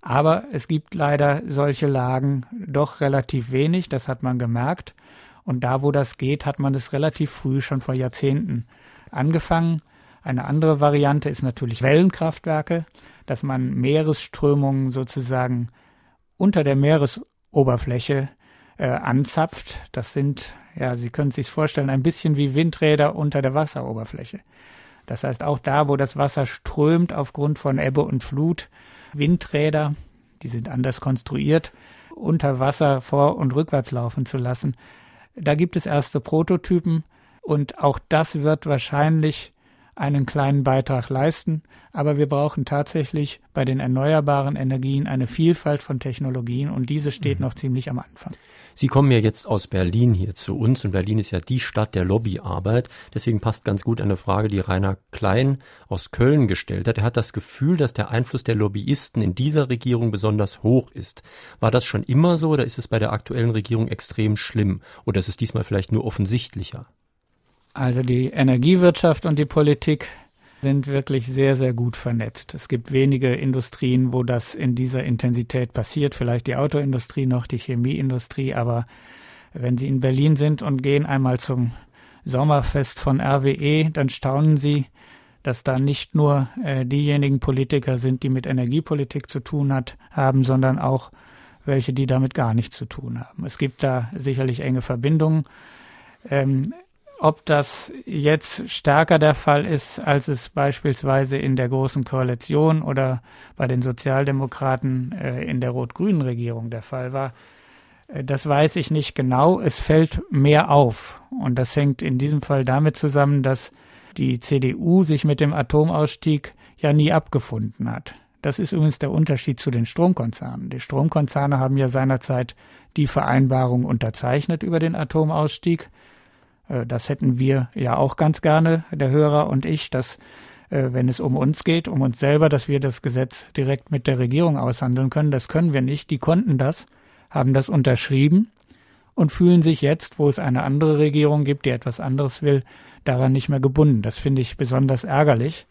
Aber es gibt leider solche Lagen doch relativ wenig, das hat man gemerkt. Und da, wo das geht, hat man es relativ früh schon vor Jahrzehnten angefangen. Eine andere Variante ist natürlich Wellenkraftwerke, dass man Meeresströmungen sozusagen unter der Meeresoberfläche äh, anzapft. Das sind, ja, Sie können sich vorstellen, ein bisschen wie Windräder unter der Wasseroberfläche. Das heißt, auch da, wo das Wasser strömt aufgrund von Ebbe und Flut, Windräder, die sind anders konstruiert, unter Wasser vor- und rückwärts laufen zu lassen. Da gibt es erste Prototypen und auch das wird wahrscheinlich einen kleinen Beitrag leisten, aber wir brauchen tatsächlich bei den erneuerbaren Energien eine Vielfalt von Technologien und diese steht mhm. noch ziemlich am Anfang.
Sie kommen ja jetzt aus Berlin hier zu uns und Berlin ist ja die Stadt der Lobbyarbeit. Deswegen passt ganz gut eine Frage, die Rainer Klein aus Köln gestellt hat. Er hat das Gefühl, dass der Einfluss der Lobbyisten in dieser Regierung besonders hoch ist. War das schon immer so oder ist es bei der aktuellen Regierung extrem schlimm? Oder ist es diesmal vielleicht nur offensichtlicher?
Also die Energiewirtschaft und die Politik sind wirklich sehr, sehr gut vernetzt. Es gibt wenige Industrien, wo das in dieser Intensität passiert. Vielleicht die Autoindustrie noch, die Chemieindustrie. Aber wenn Sie in Berlin sind und gehen einmal zum Sommerfest von RWE, dann staunen Sie, dass da nicht nur äh, diejenigen Politiker sind, die mit Energiepolitik zu tun hat, haben, sondern auch welche, die damit gar nichts zu tun haben. Es gibt da sicherlich enge Verbindungen. Ähm, ob das jetzt stärker der Fall ist, als es beispielsweise in der Großen Koalition oder bei den Sozialdemokraten äh, in der rot-grünen Regierung der Fall war, äh, das weiß ich nicht genau. Es fällt mehr auf. Und das hängt in diesem Fall damit zusammen, dass die CDU sich mit dem Atomausstieg ja nie abgefunden hat. Das ist übrigens der Unterschied zu den Stromkonzernen. Die Stromkonzerne haben ja seinerzeit die Vereinbarung unterzeichnet über den Atomausstieg. Äh, das hätten wir ja auch ganz gerne, der Hörer und ich, dass äh, wenn es um uns geht, um uns selber, dass wir das Gesetz direkt mit der Regierung aushandeln können. Das können wir nicht. Die konnten das, haben das unterschrieben und fühlen sich jetzt, wo es eine andere Regierung gibt, die etwas anderes will, daran nicht mehr gebunden. Das finde ich besonders ärgerlich.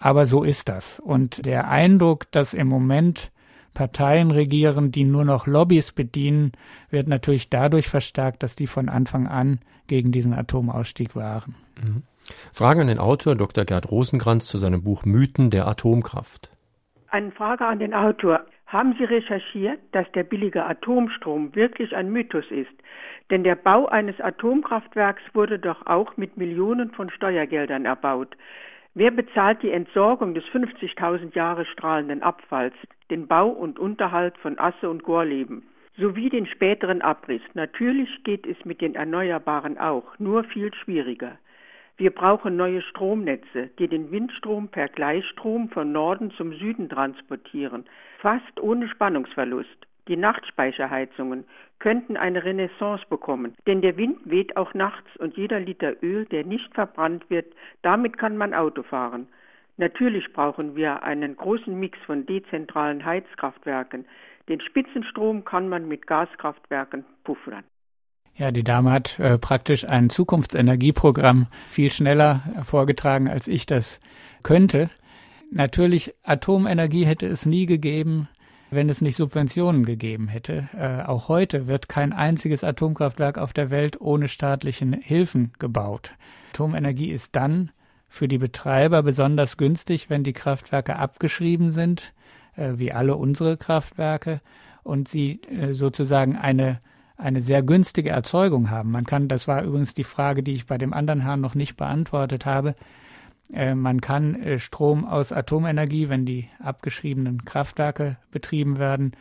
Aber so ist das. Und der Eindruck, dass im Moment Parteien regieren, die nur noch Lobbys bedienen, wird natürlich dadurch verstärkt, dass die von Anfang an gegen diesen Atomausstieg waren.
Mhm. Fragen an den Autor Dr. Gerd Rosenkranz zu seinem Buch Mythen der Atomkraft.
Eine Frage an den Autor. Haben Sie recherchiert, dass der billige Atomstrom wirklich ein Mythos ist? Denn der Bau eines Atomkraftwerks wurde doch auch mit Millionen von Steuergeldern erbaut. Wer bezahlt die Entsorgung des 50.000 Jahre strahlenden Abfalls, den Bau und Unterhalt von Asse und Gorleben? sowie den späteren Abriss. Natürlich geht es mit den Erneuerbaren auch, nur viel schwieriger. Wir brauchen neue Stromnetze, die den Windstrom per Gleichstrom von Norden zum Süden transportieren, fast ohne Spannungsverlust. Die Nachtspeicherheizungen könnten eine Renaissance bekommen, denn der Wind weht auch nachts und jeder Liter Öl, der nicht verbrannt wird, damit kann man Auto fahren. Natürlich brauchen wir einen großen Mix von dezentralen Heizkraftwerken, den Spitzenstrom kann man mit Gaskraftwerken puffern.
Ja, die Dame hat äh, praktisch ein Zukunftsenergieprogramm viel schneller vorgetragen, als ich das könnte. Natürlich, Atomenergie hätte es nie gegeben, wenn es nicht Subventionen gegeben hätte. Äh, auch heute wird kein einziges Atomkraftwerk auf der Welt ohne staatlichen Hilfen gebaut. Atomenergie ist dann für die Betreiber besonders günstig, wenn die Kraftwerke abgeschrieben sind äh, wie alle unsere Kraftwerke und sie äh, sozusagen eine eine sehr günstige Erzeugung haben. Man kann, das war übrigens die Frage, die ich bei dem anderen Herrn noch nicht beantwortet habe. Äh, man kann äh, Strom aus Atomenergie, wenn die abgeschriebenen Kraftwerke betrieben werden,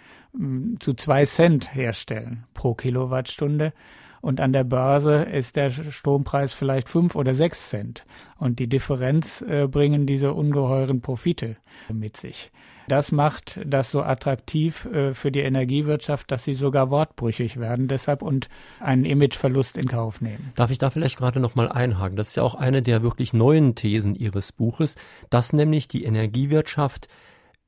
zu zwei Cent herstellen pro Kilowattstunde. Und an der Börse ist der Strompreis vielleicht fünf oder sechs Cent. Und die Differenz äh, bringen diese ungeheuren Profite mit sich. Das macht das so attraktiv äh, für die Energiewirtschaft, dass sie sogar wortbrüchig werden deshalb und einen Imageverlust in Kauf nehmen.
Darf ich da vielleicht gerade noch mal einhaken? Das ist ja auch eine der wirklich neuen Thesen Ihres Buches, dass nämlich die Energiewirtschaft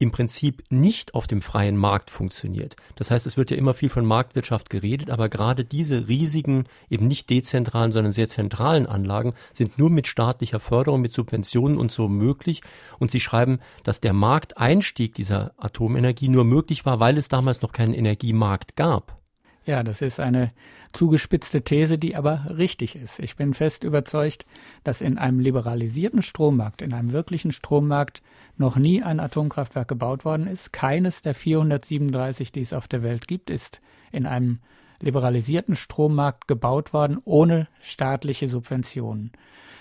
im Prinzip nicht auf dem freien Markt funktioniert. Das heißt, es wird ja immer viel von Marktwirtschaft geredet, aber gerade diese riesigen, eben nicht dezentralen, sondern sehr zentralen Anlagen sind nur mit staatlicher Förderung, mit Subventionen und so möglich. Und Sie schreiben, dass der Markteinstieg dieser Atomenergie nur möglich war, weil es damals noch keinen Energiemarkt gab.
Ja, das ist eine zugespitzte These, die aber richtig ist. Ich bin fest überzeugt, dass in einem liberalisierten Strommarkt, in einem wirklichen Strommarkt, noch nie ein Atomkraftwerk gebaut worden ist. Keines der 437, die es auf der Welt gibt, ist in einem liberalisierten Strommarkt gebaut worden, ohne staatliche Subventionen.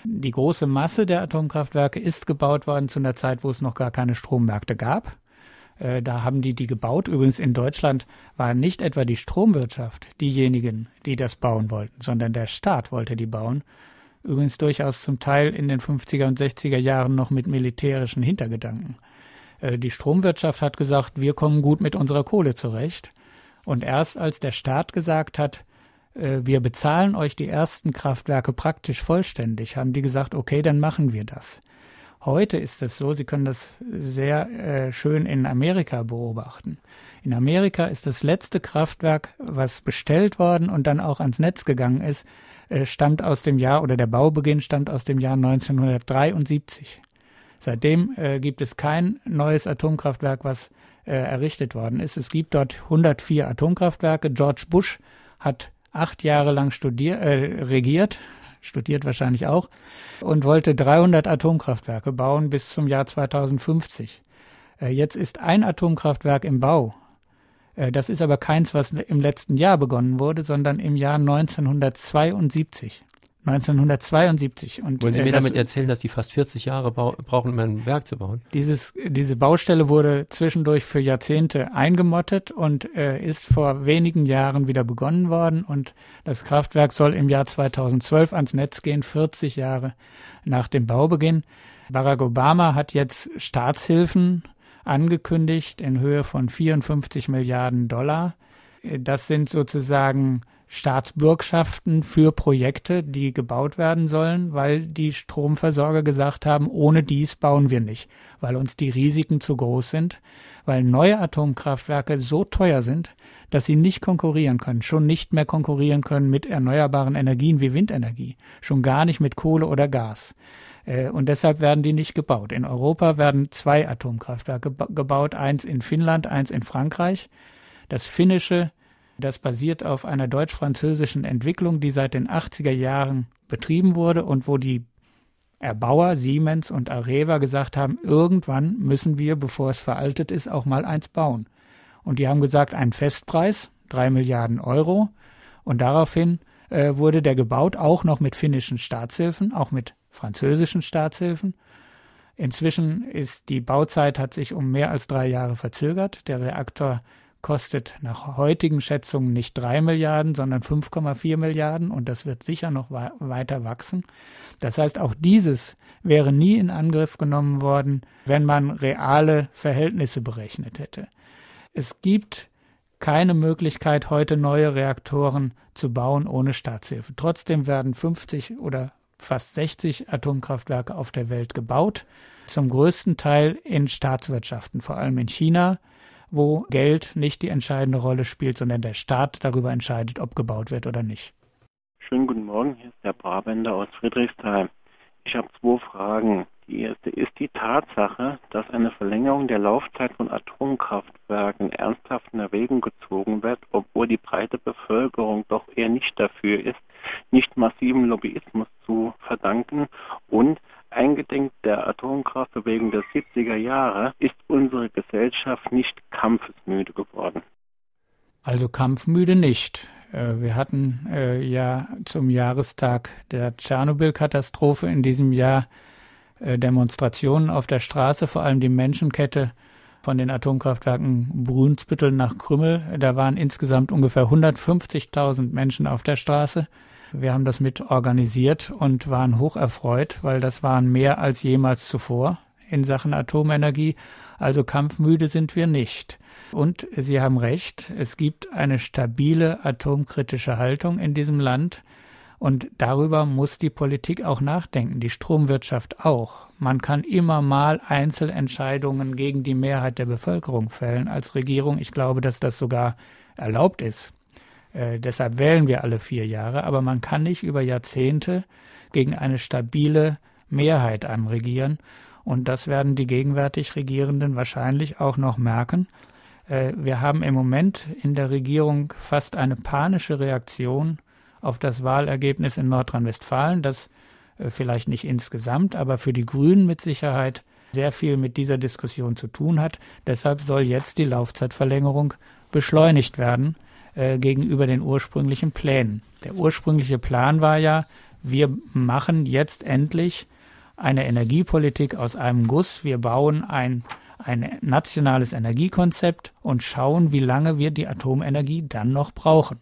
Die große Masse der Atomkraftwerke ist gebaut worden zu einer Zeit, wo es noch gar keine Strommärkte gab. Äh, da haben die die gebaut. Übrigens in Deutschland waren nicht etwa die Stromwirtschaft diejenigen, die das bauen wollten, sondern der Staat wollte die bauen. Übrigens durchaus zum Teil in den 50er und 60er Jahren noch mit militärischen Hintergedanken. Äh, die Stromwirtschaft hat gesagt, wir kommen gut mit unserer Kohle zurecht. Und erst als der Staat gesagt hat, äh, wir bezahlen euch die ersten Kraftwerke praktisch vollständig, haben die gesagt, okay, dann machen wir das. Heute ist es so, Sie können das sehr äh, schön in Amerika beobachten. In Amerika ist das letzte Kraftwerk, was bestellt worden und dann auch ans Netz gegangen ist, äh, stammt aus dem Jahr oder der Baubeginn stammt aus dem Jahr 1973. Seitdem äh, gibt es kein neues Atomkraftwerk, was äh, errichtet worden ist. Es gibt dort 104 Atomkraftwerke. George Bush hat acht Jahre lang studiert, äh, regiert, studiert wahrscheinlich auch, und wollte 300 Atomkraftwerke bauen bis zum Jahr 2050. Äh, jetzt ist ein Atomkraftwerk im Bau. Äh, das ist aber keins, was im letzten Jahr begonnen wurde, sondern im Jahr 1972. 1972.
Und, Wollen Sie äh, mir das, damit erzählen, dass die fast 40 Jahre brauchen, um ein Werk zu bauen?
Dieses, diese Baustelle wurde zwischendurch für Jahrzehnte eingemottet und äh, ist vor wenigen Jahren wieder begonnen worden. Und das Kraftwerk soll im Jahr 2012 ans Netz gehen, 40 Jahre nach dem Baubeginn. Barack Obama hat jetzt Staatshilfen angekündigt in Höhe von 54 Milliarden Dollar. Äh, das sind sozusagen Staatsbürgschaften für Projekte, die gebaut werden sollen, weil die Stromversorger gesagt haben, ohne dies bauen wir nicht, weil uns die Risiken zu groß sind, weil neue Atomkraftwerke so teuer sind, dass sie nicht konkurrieren können, schon nicht mehr konkurrieren können mit erneuerbaren Energien wie Windenergie, schon gar nicht mit Kohle oder Gas. Äh, und deshalb werden die nicht gebaut. In Europa werden zwei Atomkraftwerke gebaut, eins in Finnland, eins in Frankreich. Das finnische das basiert auf einer deutsch-französischen Entwicklung, die seit den 80er Jahren betrieben wurde und wo die Erbauer Siemens und Areva gesagt haben, irgendwann müssen wir, bevor es veraltet ist, auch mal eins bauen. Und die haben gesagt, ein Festpreis, drei Milliarden Euro. Und daraufhin äh, wurde der gebaut, auch noch mit finnischen Staatshilfen, auch mit französischen Staatshilfen. Inzwischen ist die Bauzeit hat sich um mehr als drei Jahre verzögert. Der Reaktor kostet nach heutigen Schätzungen nicht drei Milliarden, sondern 5,4 Milliarden und das wird sicher noch weiter wachsen. Das heißt, auch dieses wäre nie in Angriff genommen worden, wenn man reale Verhältnisse berechnet hätte. Es gibt keine Möglichkeit, heute neue Reaktoren zu bauen ohne Staatshilfe. Trotzdem werden 50 oder fast 60 Atomkraftwerke auf der Welt gebaut, zum größten Teil in Staatswirtschaften, vor allem in China, wo Geld nicht die entscheidende Rolle spielt, sondern der Staat darüber entscheidet, ob gebaut wird oder nicht.
Schönen guten Morgen, hier ist der Brabender aus Friedrichsthal. Ich habe zwei Fragen. Die erste ist die Tatsache, dass eine Verlängerung der Laufzeit von Atomkraftwerken ernsthaft in Erwägung gezogen wird, obwohl die breite Bevölkerung doch eher nicht dafür ist, nicht massiven Lobbyismus zu verdanken und Eingedenk der Atomkraftbewegung der 70er Jahre ist unsere Gesellschaft nicht kampfesmüde geworden.
Also kampfmüde nicht. Äh, wir hatten äh, ja zum Jahrestag der Tschernobyl-Katastrophe in diesem Jahr äh, Demonstrationen auf der Straße, vor allem die Menschenkette von den Atomkraftwerken Brunsbüttel nach Krümmel. Da waren insgesamt ungefähr 150.000 Menschen auf der Straße. Wir haben das mit organisiert und waren hoch erfreut, weil das waren mehr als jemals zuvor in Sachen Atomenergie. Also kampfmüde sind wir nicht. Und Sie haben recht, es gibt eine stabile atomkritische Haltung in diesem Land. Und darüber muss die Politik auch nachdenken, die Stromwirtschaft auch. Man kann immer mal Einzelentscheidungen gegen die Mehrheit der Bevölkerung fällen als Regierung. Ich glaube, dass das sogar erlaubt ist. Äh, deshalb wählen wir alle vier Jahre. Aber man kann nicht über Jahrzehnte gegen eine stabile Mehrheit anregieren. Und das werden die gegenwärtig Regierenden wahrscheinlich auch noch merken. Äh, wir haben im Moment in der Regierung fast eine panische Reaktion auf das Wahlergebnis in Nordrhein-Westfalen, das äh, vielleicht nicht insgesamt, aber für die Grünen mit Sicherheit sehr viel mit dieser Diskussion zu tun hat. Deshalb soll jetzt die Laufzeitverlängerung beschleunigt werden äh, gegenüber den ursprünglichen Plänen. Der ursprüngliche Plan war ja, wir machen jetzt endlich eine Energiepolitik aus einem Guss. Wir bauen ein, ein nationales Energiekonzept und schauen, wie lange wir die Atomenergie dann noch brauchen.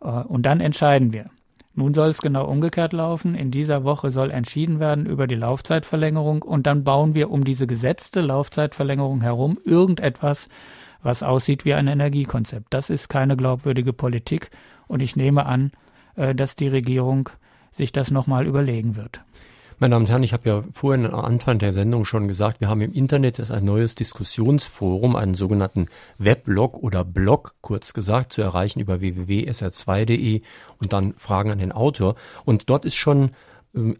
Äh, und dann entscheiden wir. Nun soll es genau umgekehrt laufen. In dieser Woche soll entschieden werden über die Laufzeitverlängerung und dann bauen wir um diese gesetzte Laufzeitverlängerung herum irgendetwas, was aussieht wie ein Energiekonzept. Das ist keine glaubwürdige Politik und ich nehme an, äh, dass die Regierung sich das nochmal überlegen wird.
Meine Damen und Herren, ich habe ja vorhin am Anfang der Sendung schon gesagt, wir haben im Internet jetzt ein neues Diskussionsforum, einen sogenannten Weblog oder Blog, kurz gesagt, zu erreichen über www.sr2.de und dann Fragen an den Autor. Und dort ist schon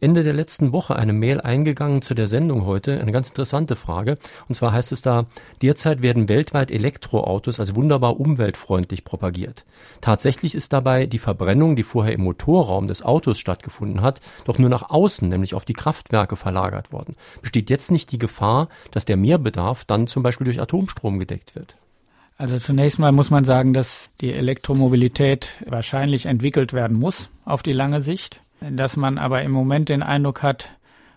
Ende der letzten Woche eine Mail eingegangen zu der Sendung heute, eine ganz interessante Frage. Und zwar heißt es da, derzeit werden weltweit Elektroautos als wunderbar umweltfreundlich propagiert. Tatsächlich ist dabei die Verbrennung, die vorher im Motorraum des Autos stattgefunden hat, doch nur nach außen, nämlich auf die Kraftwerke verlagert worden. Besteht jetzt nicht die Gefahr, dass der Mehrbedarf dann zum Beispiel durch Atomstrom gedeckt wird?
Also zunächst mal muss man sagen, dass die Elektromobilität wahrscheinlich entwickelt werden muss auf die lange Sicht dass man aber im Moment den Eindruck hat,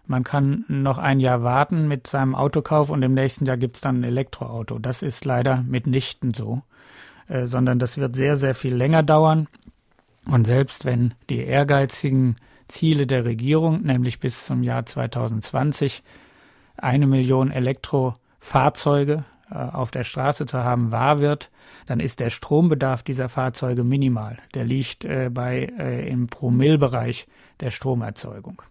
man kann noch ein Jahr warten mit seinem Autokauf und im nächsten Jahr gibt's dann ein Elektroauto. Das ist leider mitnichten so, äh, sondern das wird sehr, sehr viel länger dauern. Und selbst wenn die ehrgeizigen Ziele der Regierung, nämlich bis zum Jahr 2020 eine Million Elektrofahrzeuge äh, auf der Straße zu haben, wahr wird, dann ist der Strombedarf dieser Fahrzeuge minimal. Der liegt äh, bei äh, im Promillbereich der Stromerzeugung.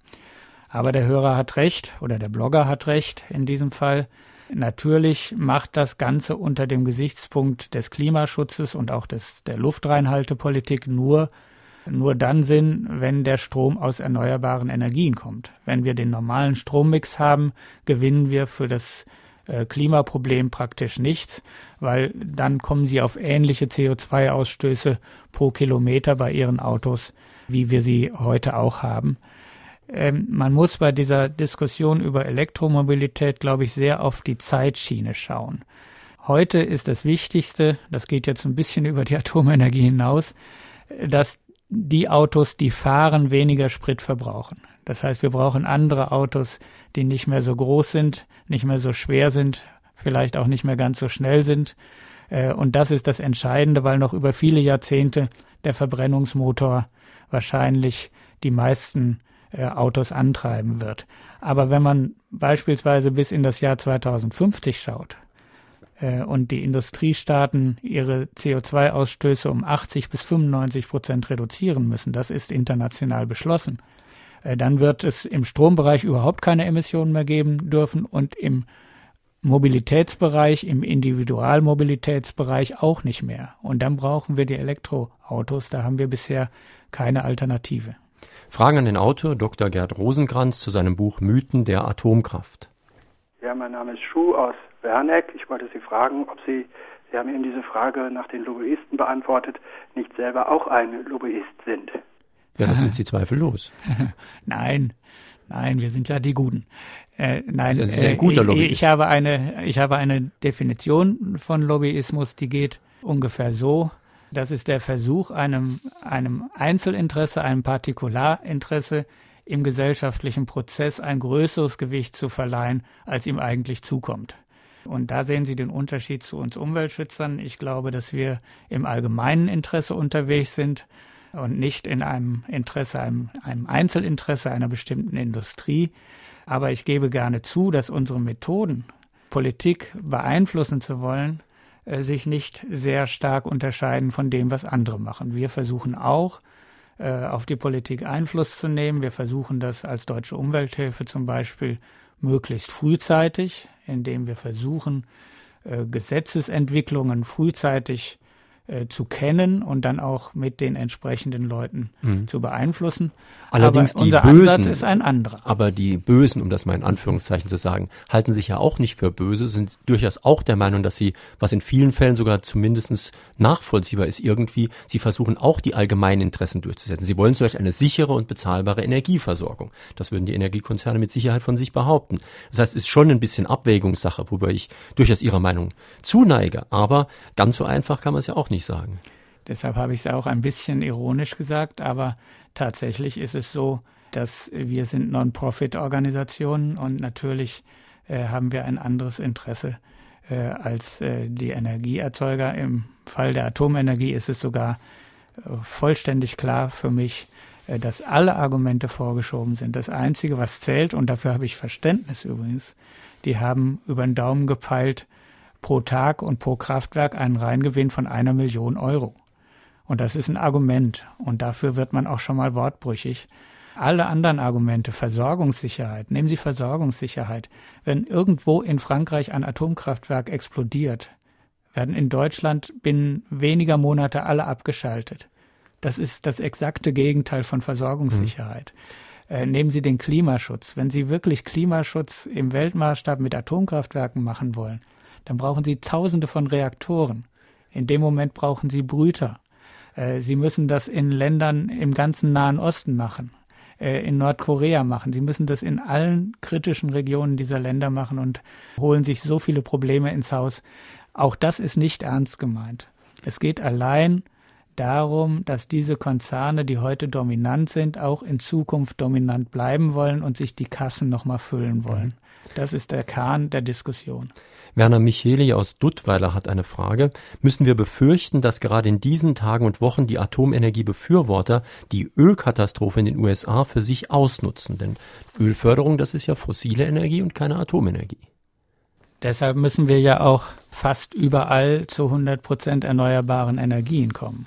Aber der Hörer hat recht oder der Blogger hat recht in diesem Fall. Natürlich macht das Ganze unter dem Gesichtspunkt des Klimaschutzes und auch des, der Luftreinhaltepolitik nur, nur dann Sinn, wenn der Strom aus erneuerbaren Energien kommt. Wenn wir den normalen Strommix haben, gewinnen wir für das Klimaproblem praktisch nichts, weil dann kommen sie auf ähnliche CO2-Ausstöße pro Kilometer bei ihren Autos, wie wir sie heute auch haben. Ähm, man muss bei dieser Diskussion über Elektromobilität, glaube ich, sehr auf die Zeitschiene schauen. Heute ist das Wichtigste, das geht jetzt ein bisschen <laughs> über die Atomenergie hinaus, dass die Autos, die fahren, weniger Sprit verbrauchen. Das heißt, wir brauchen andere Autos, die nicht mehr so groß sind, nicht mehr so schwer sind, vielleicht auch nicht mehr ganz so schnell sind. Äh, und das ist das Entscheidende, weil noch über viele Jahrzehnte der Verbrennungsmotor wahrscheinlich die meisten äh, Autos antreiben wird. Aber wenn man beispielsweise bis in das Jahr 2050 schaut äh, und die Industriestaaten ihre CO2-Ausstöße um 80 bis 95 Prozent reduzieren müssen, das ist international beschlossen, dann wird es im Strombereich überhaupt keine Emissionen mehr geben dürfen und im Mobilitätsbereich, im Individualmobilitätsbereich auch nicht mehr. Und dann brauchen wir die Elektroautos. Da haben wir bisher keine Alternative.
Fragen an den Autor Dr. Gerd Rosenkranz zu seinem Buch Mythen der Atomkraft.
Ja, mein Name ist Schuh aus Werneck. Ich wollte Sie fragen, ob Sie, Sie haben eben diese Frage nach den Lobbyisten beantwortet, nicht selber auch ein Lobbyist sind.
Ja, das sind Sie zweifellos. <laughs>
nein, nein, wir sind ja die Guten. Äh, nein,
das ist ein guter
äh,
Lobbyist.
ich habe eine, ich habe eine Definition von Lobbyismus, die geht ungefähr so. Das ist der Versuch, einem, einem Einzelinteresse, einem Partikularinteresse im gesellschaftlichen Prozess ein größeres Gewicht zu verleihen, als ihm eigentlich zukommt. Und da sehen Sie den Unterschied zu uns Umweltschützern. Ich glaube, dass wir im allgemeinen Interesse unterwegs sind und nicht in einem Interesse, einem, einem Einzelinteresse einer bestimmten Industrie. Aber ich gebe gerne zu, dass unsere Methoden, Politik beeinflussen zu wollen, äh, sich nicht sehr stark unterscheiden von dem, was andere machen. Wir versuchen auch, äh, auf die Politik Einfluss zu nehmen. Wir versuchen das als Deutsche Umwelthilfe zum Beispiel möglichst frühzeitig, indem wir versuchen, äh, Gesetzesentwicklungen frühzeitig äh, zu kennen und dann auch mit den entsprechenden Leuten mhm. zu beeinflussen.
Allerdings
aber unser
Bösen,
Ansatz ist ein anderer.
Aber die Bösen, um das mal in Anführungszeichen zu sagen, halten sich ja auch nicht für böse, sind durchaus auch der Meinung, dass sie, was in vielen Fällen sogar zumindest nachvollziehbar ist, irgendwie, sie versuchen auch die allgemeinen Interessen durchzusetzen. Sie wollen zum Beispiel eine sichere und bezahlbare Energieversorgung. Das würden die Energiekonzerne mit Sicherheit von sich behaupten. Das heißt, es ist schon ein bisschen Abwägungssache, wobei ich durchaus ihrer Meinung zuneige. Aber ganz so einfach kann man es ja auch nicht sagen.
Deshalb habe ich es auch ein bisschen ironisch gesagt, aber tatsächlich ist es so, dass wir sind Non-Profit-Organisationen und natürlich äh, haben wir ein anderes Interesse äh, als äh, die Energieerzeuger. Im Fall der Atomenergie ist es sogar äh, vollständig klar für mich, äh, dass alle Argumente vorgeschoben sind. Das Einzige, was zählt, und dafür habe ich Verständnis übrigens, die haben über den Daumen gepeilt, pro Tag und pro Kraftwerk einen Reingewinn von einer Million Euro. Und das ist ein Argument. Und dafür wird man auch schon mal wortbrüchig. Alle anderen Argumente, Versorgungssicherheit, nehmen Sie Versorgungssicherheit. Wenn irgendwo in Frankreich ein Atomkraftwerk explodiert, werden in Deutschland binnen weniger Monate alle abgeschaltet. Das ist das exakte Gegenteil von Versorgungssicherheit. Mhm. Äh, nehmen Sie den Klimaschutz. Wenn Sie wirklich Klimaschutz im Weltmaßstab mit Atomkraftwerken machen wollen, dann brauchen Sie Tausende von Reaktoren. In dem Moment brauchen Sie Brüter. Äh, Sie müssen das in Ländern im ganzen Nahen Osten machen, äh, in Nordkorea machen. Sie müssen das in allen kritischen Regionen dieser Länder machen und holen sich so viele Probleme ins Haus. Auch das ist nicht ernst gemeint. Es geht allein darum, dass diese Konzerne, die heute dominant sind, auch in Zukunft dominant bleiben wollen und sich die Kassen nochmal füllen wollen. Das ist der Kern der Diskussion.
Werner Micheli aus Duttweiler hat eine Frage. Müssen wir befürchten, dass gerade in diesen Tagen und Wochen die Atomenergiebefürworter die Ölkatastrophe in den USA für sich ausnutzen? Denn Ölförderung, das ist ja fossile Energie und keine Atomenergie.
Deshalb müssen wir ja auch fast überall zu 100 Prozent erneuerbaren Energien kommen.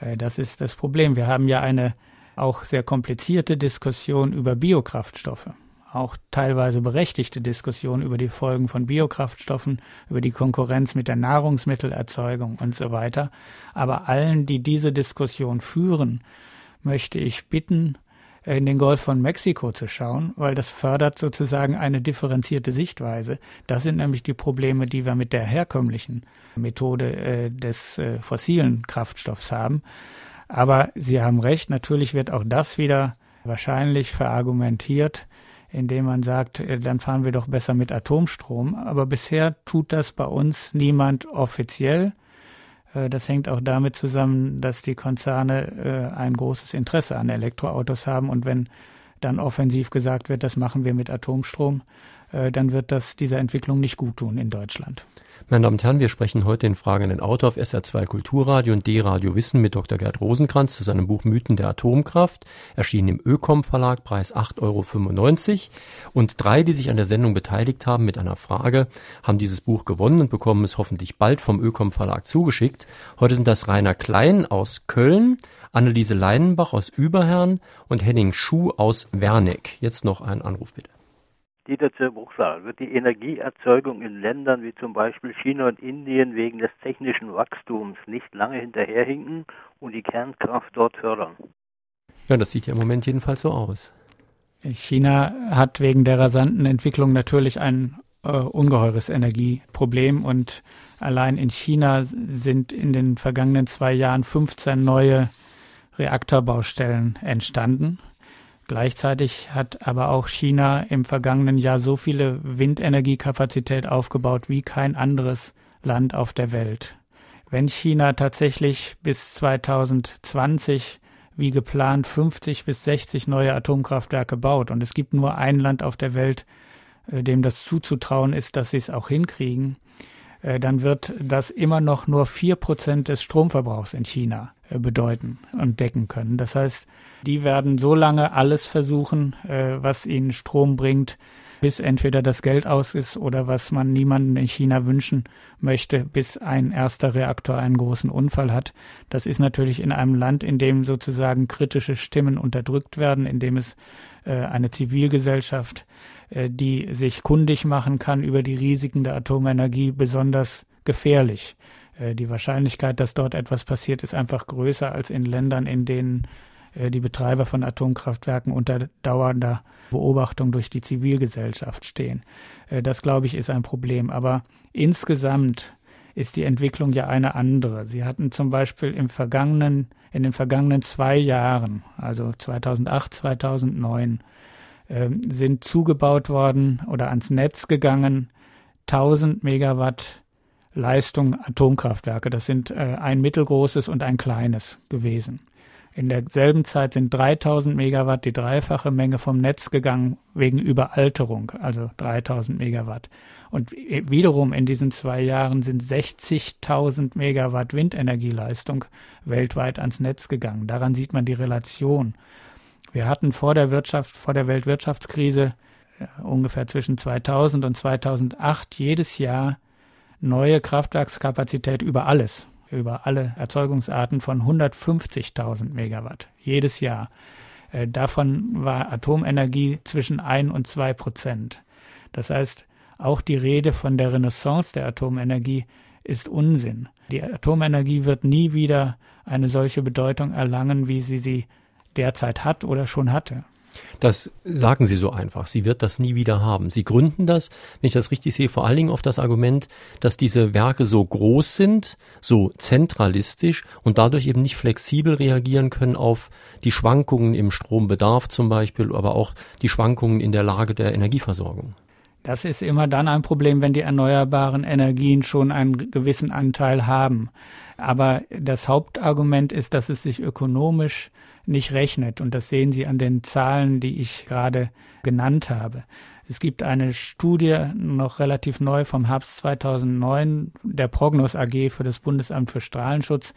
Äh, das ist das Problem. Wir haben ja eine auch sehr komplizierte Diskussion über Biokraftstoffe auch teilweise berechtigte Diskussion über die Folgen von Biokraftstoffen, über die Konkurrenz mit der Nahrungsmittelerzeugung und so weiter. Aber allen, die diese Diskussion führen, möchte ich bitten, in den Golf von Mexiko zu schauen, weil das fördert sozusagen eine differenzierte Sichtweise. Das sind nämlich die Probleme, die wir mit der herkömmlichen Methode äh, des äh, fossilen Kraftstoffs haben. Aber Sie haben recht, natürlich wird auch das wieder wahrscheinlich verargumentiert indem man sagt, äh, dann fahren wir doch besser mit Atomstrom. Aber bisher tut das bei uns niemand offiziell. Äh, das hängt auch damit zusammen, dass die Konzerne äh, ein großes Interesse an Elektroautos haben. Und wenn dann offensiv gesagt wird, das machen wir mit Atomstrom, dann wird das dieser Entwicklung nicht gut tun in Deutschland.
Meine Damen und Herren, wir sprechen heute in Fragen den Autor auf SR2 Kulturradio und D-Radio Wissen mit Dr. Gerd Rosenkranz zu seinem Buch Mythen der Atomkraft, erschienen im Ökom Verlag, Preis 8,95 Euro. Und drei, die sich an der Sendung beteiligt haben mit einer Frage, haben dieses Buch gewonnen und bekommen es hoffentlich bald vom Ökom Verlag zugeschickt. Heute sind das Rainer Klein aus Köln, Anneliese Leinenbach aus Überherrn und Henning Schuh aus Werneck. Jetzt noch ein Anruf bitte.
Dieter Zerbuchsal, wird die Energieerzeugung in Ländern wie zum Beispiel China und Indien wegen des technischen Wachstums nicht lange hinterherhinken und die Kernkraft dort fördern?
Ja, das sieht ja im Moment jedenfalls so aus.
China hat wegen der rasanten Entwicklung natürlich ein äh, ungeheures Energieproblem und allein in China sind in den vergangenen zwei Jahren 15 neue Reaktorbaustellen entstanden. Gleichzeitig hat aber auch China im vergangenen Jahr so viele Windenergiekapazität aufgebaut wie kein anderes Land auf der Welt. Wenn China tatsächlich bis 2020 wie geplant 50 bis 60 neue Atomkraftwerke baut und es gibt nur ein Land auf der Welt, äh, dem das zuzutrauen ist, dass sie es auch hinkriegen, dann wird das immer noch nur vier Prozent des Stromverbrauchs in China äh, bedeuten und decken können. Das heißt, die werden so lange alles versuchen, äh, was ihnen Strom bringt, bis entweder das Geld aus ist oder was man niemanden in China wünschen möchte, bis ein erster Reaktor einen großen Unfall hat. Das ist natürlich in einem Land, in dem sozusagen kritische Stimmen unterdrückt werden, in dem es äh, eine Zivilgesellschaft, äh, die sich kundig machen kann über die Risiken der Atomenergie, besonders gefährlich. Äh, die Wahrscheinlichkeit, dass dort etwas passiert, ist einfach größer als in Ländern, in denen äh, die Betreiber von Atomkraftwerken unter dauernder Beobachtung durch die Zivilgesellschaft stehen. Äh, das, glaube ich, ist ein Problem. Aber insgesamt ist die Entwicklung ja eine andere. Sie hatten zum Beispiel im vergangenen, in den vergangenen zwei Jahren, also 2008, 2009, ähm, sind zugebaut worden oder ans Netz gegangen 1000 Megawatt Leistung Atomkraftwerke. Das sind äh, ein mittelgroßes und ein kleines gewesen. In derselben Zeit sind 3000 Megawatt, die dreifache Menge vom Netz gegangen wegen Überalterung, also 3000 Megawatt. Und wiederum in diesen zwei Jahren sind 60.000 Megawatt Windenergieleistung weltweit ans Netz gegangen. Daran sieht man die Relation. Wir hatten vor der Wirtschaft, vor der Weltwirtschaftskrise äh, ungefähr zwischen 2000 und 2008 jedes Jahr neue Kraftwerkskapazität über alles über alle Erzeugungsarten von 150.000 Megawatt jedes Jahr. Äh, davon war Atomenergie zwischen ein und zwei Prozent. Das heißt, auch die Rede von der Renaissance der Atomenergie ist Unsinn. Die Atomenergie wird nie wieder eine solche Bedeutung erlangen, wie sie sie derzeit hat oder schon hatte.
Das sagen Sie so einfach. Sie wird das nie wieder haben. Sie gründen das, wenn ich das richtig sehe, vor allen Dingen auf das Argument, dass diese Werke so groß sind, so zentralistisch und dadurch eben nicht flexibel reagieren können auf die Schwankungen im Strombedarf zum Beispiel, aber auch die Schwankungen in der Lage der Energieversorgung.
Das ist immer dann ein Problem, wenn die erneuerbaren Energien schon einen gewissen Anteil haben. Aber das Hauptargument ist, dass es sich ökonomisch nicht rechnet. Und das sehen Sie an den Zahlen, die ich gerade genannt habe. Es gibt eine Studie, noch relativ neu vom Herbst 2009, der Prognos AG für das Bundesamt für Strahlenschutz,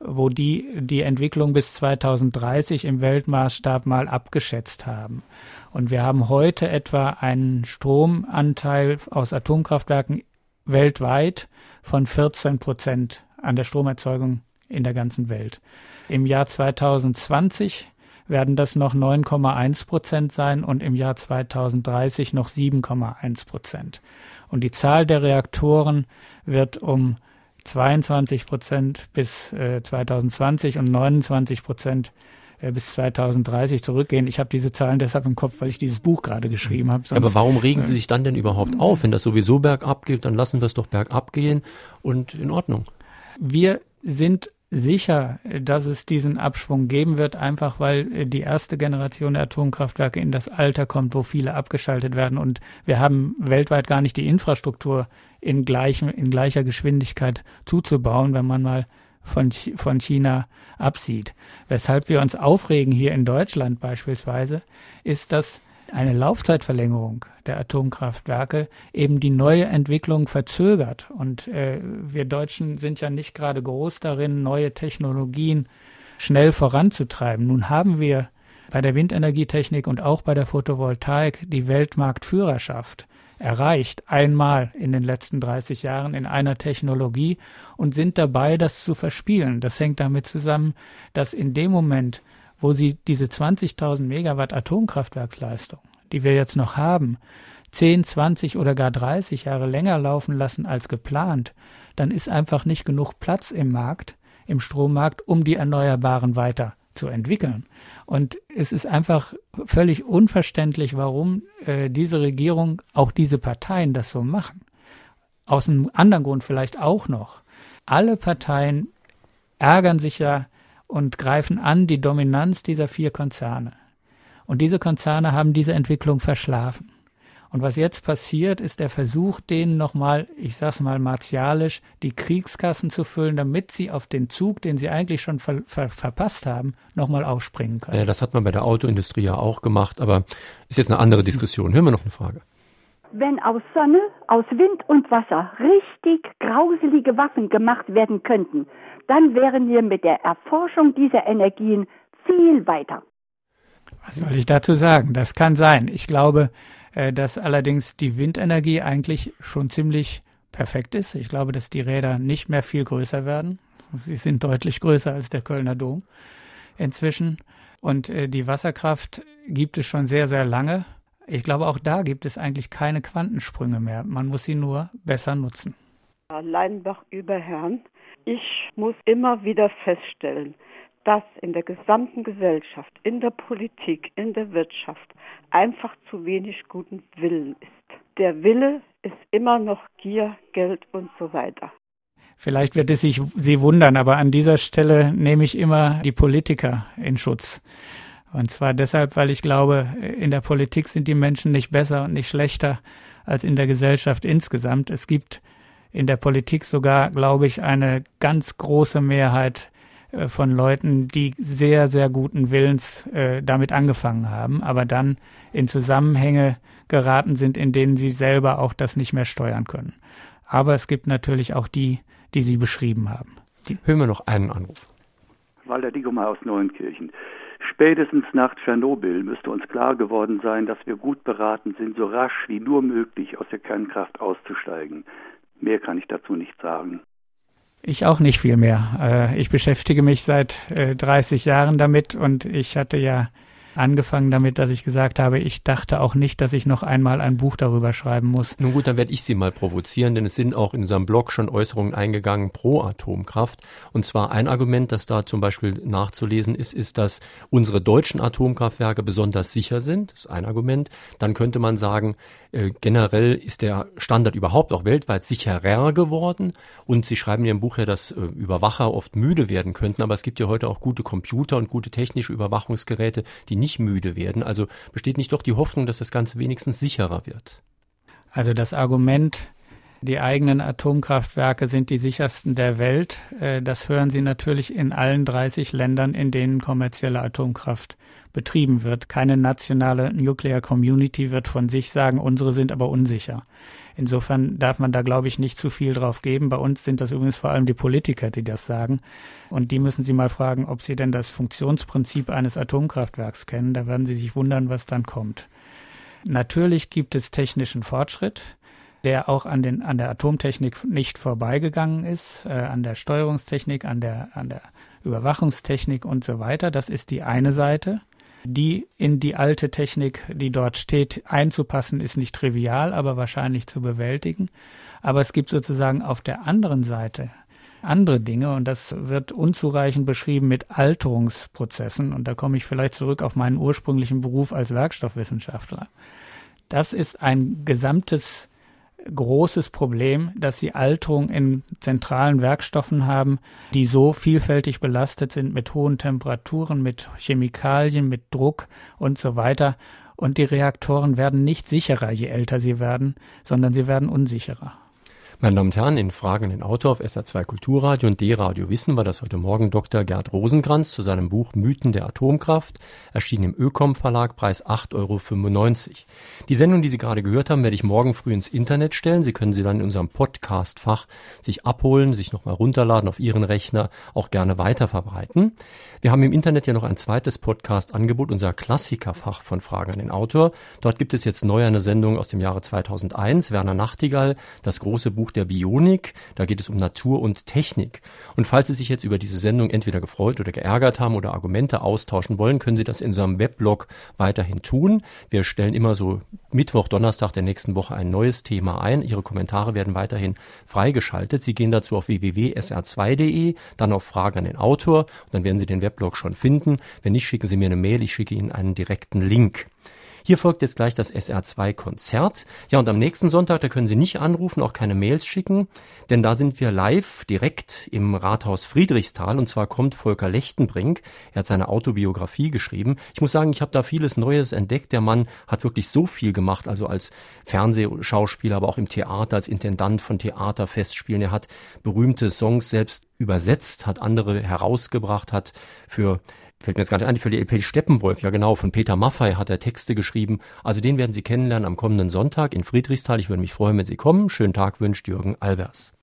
wo die die Entwicklung bis 2030 im Weltmaßstab mal abgeschätzt haben. Und wir haben heute etwa einen Stromanteil aus Atomkraftwerken weltweit von 14 Prozent an der Stromerzeugung in der ganzen Welt. Im Jahr 2020 werden das noch 9,1 Prozent sein und im Jahr 2030 noch 7,1 Prozent. Und die Zahl der Reaktoren wird um 22 Prozent bis äh, 2020 und 29 Prozent äh, bis 2030 zurückgehen. Ich habe diese Zahlen deshalb im Kopf, weil ich dieses Buch gerade geschrieben habe.
Aber warum regen Sie sich dann denn überhaupt auf? Wenn das sowieso bergab geht, dann lassen wir es doch bergab gehen und in Ordnung.
Wir sind sicher, dass es diesen Abschwung geben wird, einfach weil die erste Generation der Atomkraftwerke in das Alter kommt, wo viele abgeschaltet werden. Und wir haben weltweit gar nicht die Infrastruktur in, gleichem, in gleicher Geschwindigkeit zuzubauen, wenn man mal von, von China absieht. Weshalb wir uns aufregen hier in Deutschland beispielsweise, ist, dass eine Laufzeitverlängerung der Atomkraftwerke eben die neue Entwicklung verzögert. Und äh, wir Deutschen sind ja nicht gerade groß darin, neue Technologien schnell voranzutreiben. Nun haben wir bei der Windenergietechnik und auch bei der Photovoltaik die Weltmarktführerschaft erreicht, einmal in den letzten 30 Jahren in einer Technologie und sind dabei, das zu verspielen. Das hängt damit zusammen, dass in dem Moment, wo sie diese 20.000 Megawatt Atomkraftwerksleistung, die wir jetzt noch haben, 10, 20 oder gar 30 Jahre länger laufen lassen als geplant, dann ist einfach nicht genug Platz im Markt, im Strommarkt, um die Erneuerbaren weiter zu entwickeln. Und es ist einfach völlig unverständlich, warum äh, diese Regierung, auch diese Parteien das so machen. Aus einem anderen Grund vielleicht auch noch. Alle Parteien ärgern sich ja und greifen an die Dominanz dieser vier Konzerne. Und diese Konzerne haben diese Entwicklung verschlafen. Und was jetzt passiert, ist der Versuch, denen nochmal, ich sag's mal martialisch, die Kriegskassen zu füllen, damit sie auf den Zug, den sie eigentlich schon ver ver verpasst haben, nochmal aufspringen können.
Ja, das hat man bei der Autoindustrie ja auch gemacht, aber ist jetzt eine andere Diskussion. Hören wir noch eine Frage.
Wenn aus Sonne, aus Wind und Wasser richtig grauselige Waffen gemacht werden könnten, dann wären wir mit der Erforschung dieser Energien viel weiter.
Was soll ich dazu sagen? Das kann sein. Ich glaube, äh, dass allerdings die Windenergie eigentlich schon ziemlich perfekt ist. Ich glaube, dass die Räder nicht mehr viel größer werden. Sie sind deutlich größer als der Kölner Dom inzwischen. Und äh, die Wasserkraft gibt es schon sehr, sehr lange. Ich glaube, auch da gibt es eigentlich keine Quantensprünge mehr. Man muss sie nur besser nutzen.
Leinbach über Herrn. Ich muss immer wieder feststellen, dass in der gesamten Gesellschaft, in der Politik, in der Wirtschaft einfach zu wenig guten Willen ist. Der Wille ist immer noch Gier, Geld und so weiter.
Vielleicht wird es sich Sie wundern, aber an dieser Stelle nehme ich immer die Politiker in Schutz. Und zwar deshalb, weil ich glaube, in der Politik sind die Menschen nicht besser und nicht schlechter als in der Gesellschaft insgesamt. Es gibt in der Politik sogar, glaube ich, eine ganz große Mehrheit äh, von Leuten, die sehr, sehr guten Willens äh, damit angefangen haben, aber dann in Zusammenhänge geraten sind, in denen sie selber auch das nicht mehr steuern können. Aber es gibt natürlich auch die, die Sie beschrieben haben.
Die Hören wir noch einen Anruf.
Walter Diggemar aus Neuenkirchen. Spätestens nach Tschernobyl müsste uns klar geworden sein, dass wir gut beraten sind, so rasch wie nur möglich aus der Kernkraft auszusteigen. Mehr kann ich dazu nicht sagen.
Ich auch nicht viel mehr. Äh, ich beschäftige mich seit 30 äh, Jahren damit und ich hatte ja angefangen damit, dass ich gesagt habe, ich dachte auch nicht, dass ich noch einmal ein Buch darüber schreiben muss.
Nun gut, dann werde ich Sie mal provozieren, denn es sind auch in unserem Blog schon Äußerungen eingegangen pro Atomkraft. Und zwar ein Argument, das da zum Beispiel nachzulesen ist, ist, dass unsere deutschen Atomkraftwerke besonders sicher sind. Das ist ein Argument. Dann könnte man sagen, äh, generell ist der Standard überhaupt auch weltweit sicherer geworden. Und Sie schreiben in Ihrem Buch ja, dass äh, Überwacher oft müde werden könnten. Aber es gibt ja heute auch gute Computer und gute technische Überwachungsgeräte, die nicht müde werden. Also besteht nicht doch die Hoffnung, dass das Ganze wenigstens sicherer wird?
Also das Argument, die eigenen Atomkraftwerke sind die sichersten der Welt, äh, das hören Sie natürlich in allen 30 Ländern, in denen kommerzielle Atomkraft betrieben wird. Keine nationale Nuclear Community wird von sich sagen, unsere sind aber unsicher. Insofern darf man da, glaube ich, nicht zu viel drauf geben. Bei uns sind das übrigens vor allem die Politiker, die das sagen. Und die müssen Sie mal fragen, ob Sie denn das Funktionsprinzip eines Atomkraftwerks kennen. Da werden Sie sich wundern, was dann kommt. Natürlich gibt es technischen Fortschritt, der auch an, den, an der Atomtechnik nicht vorbeigegangen ist, äh, an der Steuerungstechnik, an der, an der Überwachungstechnik und so weiter. Das ist die eine Seite die in die alte Technik, die dort steht, einzupassen, ist nicht trivial, aber wahrscheinlich zu bewältigen. Aber es gibt sozusagen auf der anderen Seite andere Dinge und das wird unzureichend beschrieben mit Alterungsprozessen und da komme ich vielleicht zurück auf meinen ursprünglichen Beruf als Werkstoffwissenschaftler. Das ist ein gesamtes großes Problem, dass sie Alterung in zentralen Werkstoffen haben, die so vielfältig belastet sind mit hohen Temperaturen, mit Chemikalien, mit Druck und so weiter. Und die Reaktoren werden nicht sicherer, je älter sie werden, sondern sie werden unsicherer.
Meine Damen und Herren, in Fragen den Autor auf SA2 Kulturradio und D-Radio wissen wir, dass heute Morgen Dr. Gerd Rosenkranz zu seinem Buch Mythen der Atomkraft, erschienen im Ökom Verlag, Preis 8,95 Euro. Die Sendung, die Sie gerade gehört haben, werde ich morgen früh ins Internet stellen. Sie können sie dann in unserem Podcast-Fach sich abholen, sich nochmal runterladen auf Ihren Rechner, auch gerne weiterverbreiten. Wir haben im Internet ja noch ein zweites Podcast-Angebot, unser Klassikerfach von Fragen an den Autor. Dort gibt es jetzt neu eine Sendung aus dem Jahre 2001, Werner Nachtigall, das große Buch der Bionik. Da geht es um Natur und Technik. Und falls Sie sich jetzt über diese Sendung entweder gefreut oder geärgert haben oder Argumente austauschen wollen, können Sie das in unserem Weblog weiterhin tun. Wir stellen immer so Mittwoch, Donnerstag der nächsten Woche ein neues Thema ein. Ihre Kommentare werden weiterhin freigeschaltet. Sie gehen dazu auf www.sr2.de, dann auf Fragen an den Autor und dann werden Sie den Weblog schon finden. Wenn nicht, schicken Sie mir eine Mail. Ich schicke Ihnen einen direkten Link. Hier folgt jetzt gleich das SR2-Konzert. Ja, und am nächsten Sonntag, da können Sie nicht anrufen, auch keine Mails schicken, denn da sind wir live direkt im Rathaus Friedrichsthal und zwar kommt Volker Lechtenbrink. Er hat seine Autobiografie geschrieben. Ich muss sagen, ich habe da vieles Neues entdeckt. Der Mann hat wirklich so viel gemacht, also als Fernsehschauspieler, aber auch im Theater, als Intendant von Theaterfestspielen. Er hat berühmte Songs selbst übersetzt, hat andere herausgebracht, hat für fällt mir jetzt gar nicht ein, für die LP Steppenwolf, ja genau, von Peter Maffei hat er Texte geschrieben. Also den werden Sie kennenlernen am kommenden Sonntag in Friedrichsthal. Ich würde mich freuen, wenn Sie kommen. Schönen Tag wünscht Jürgen Albers.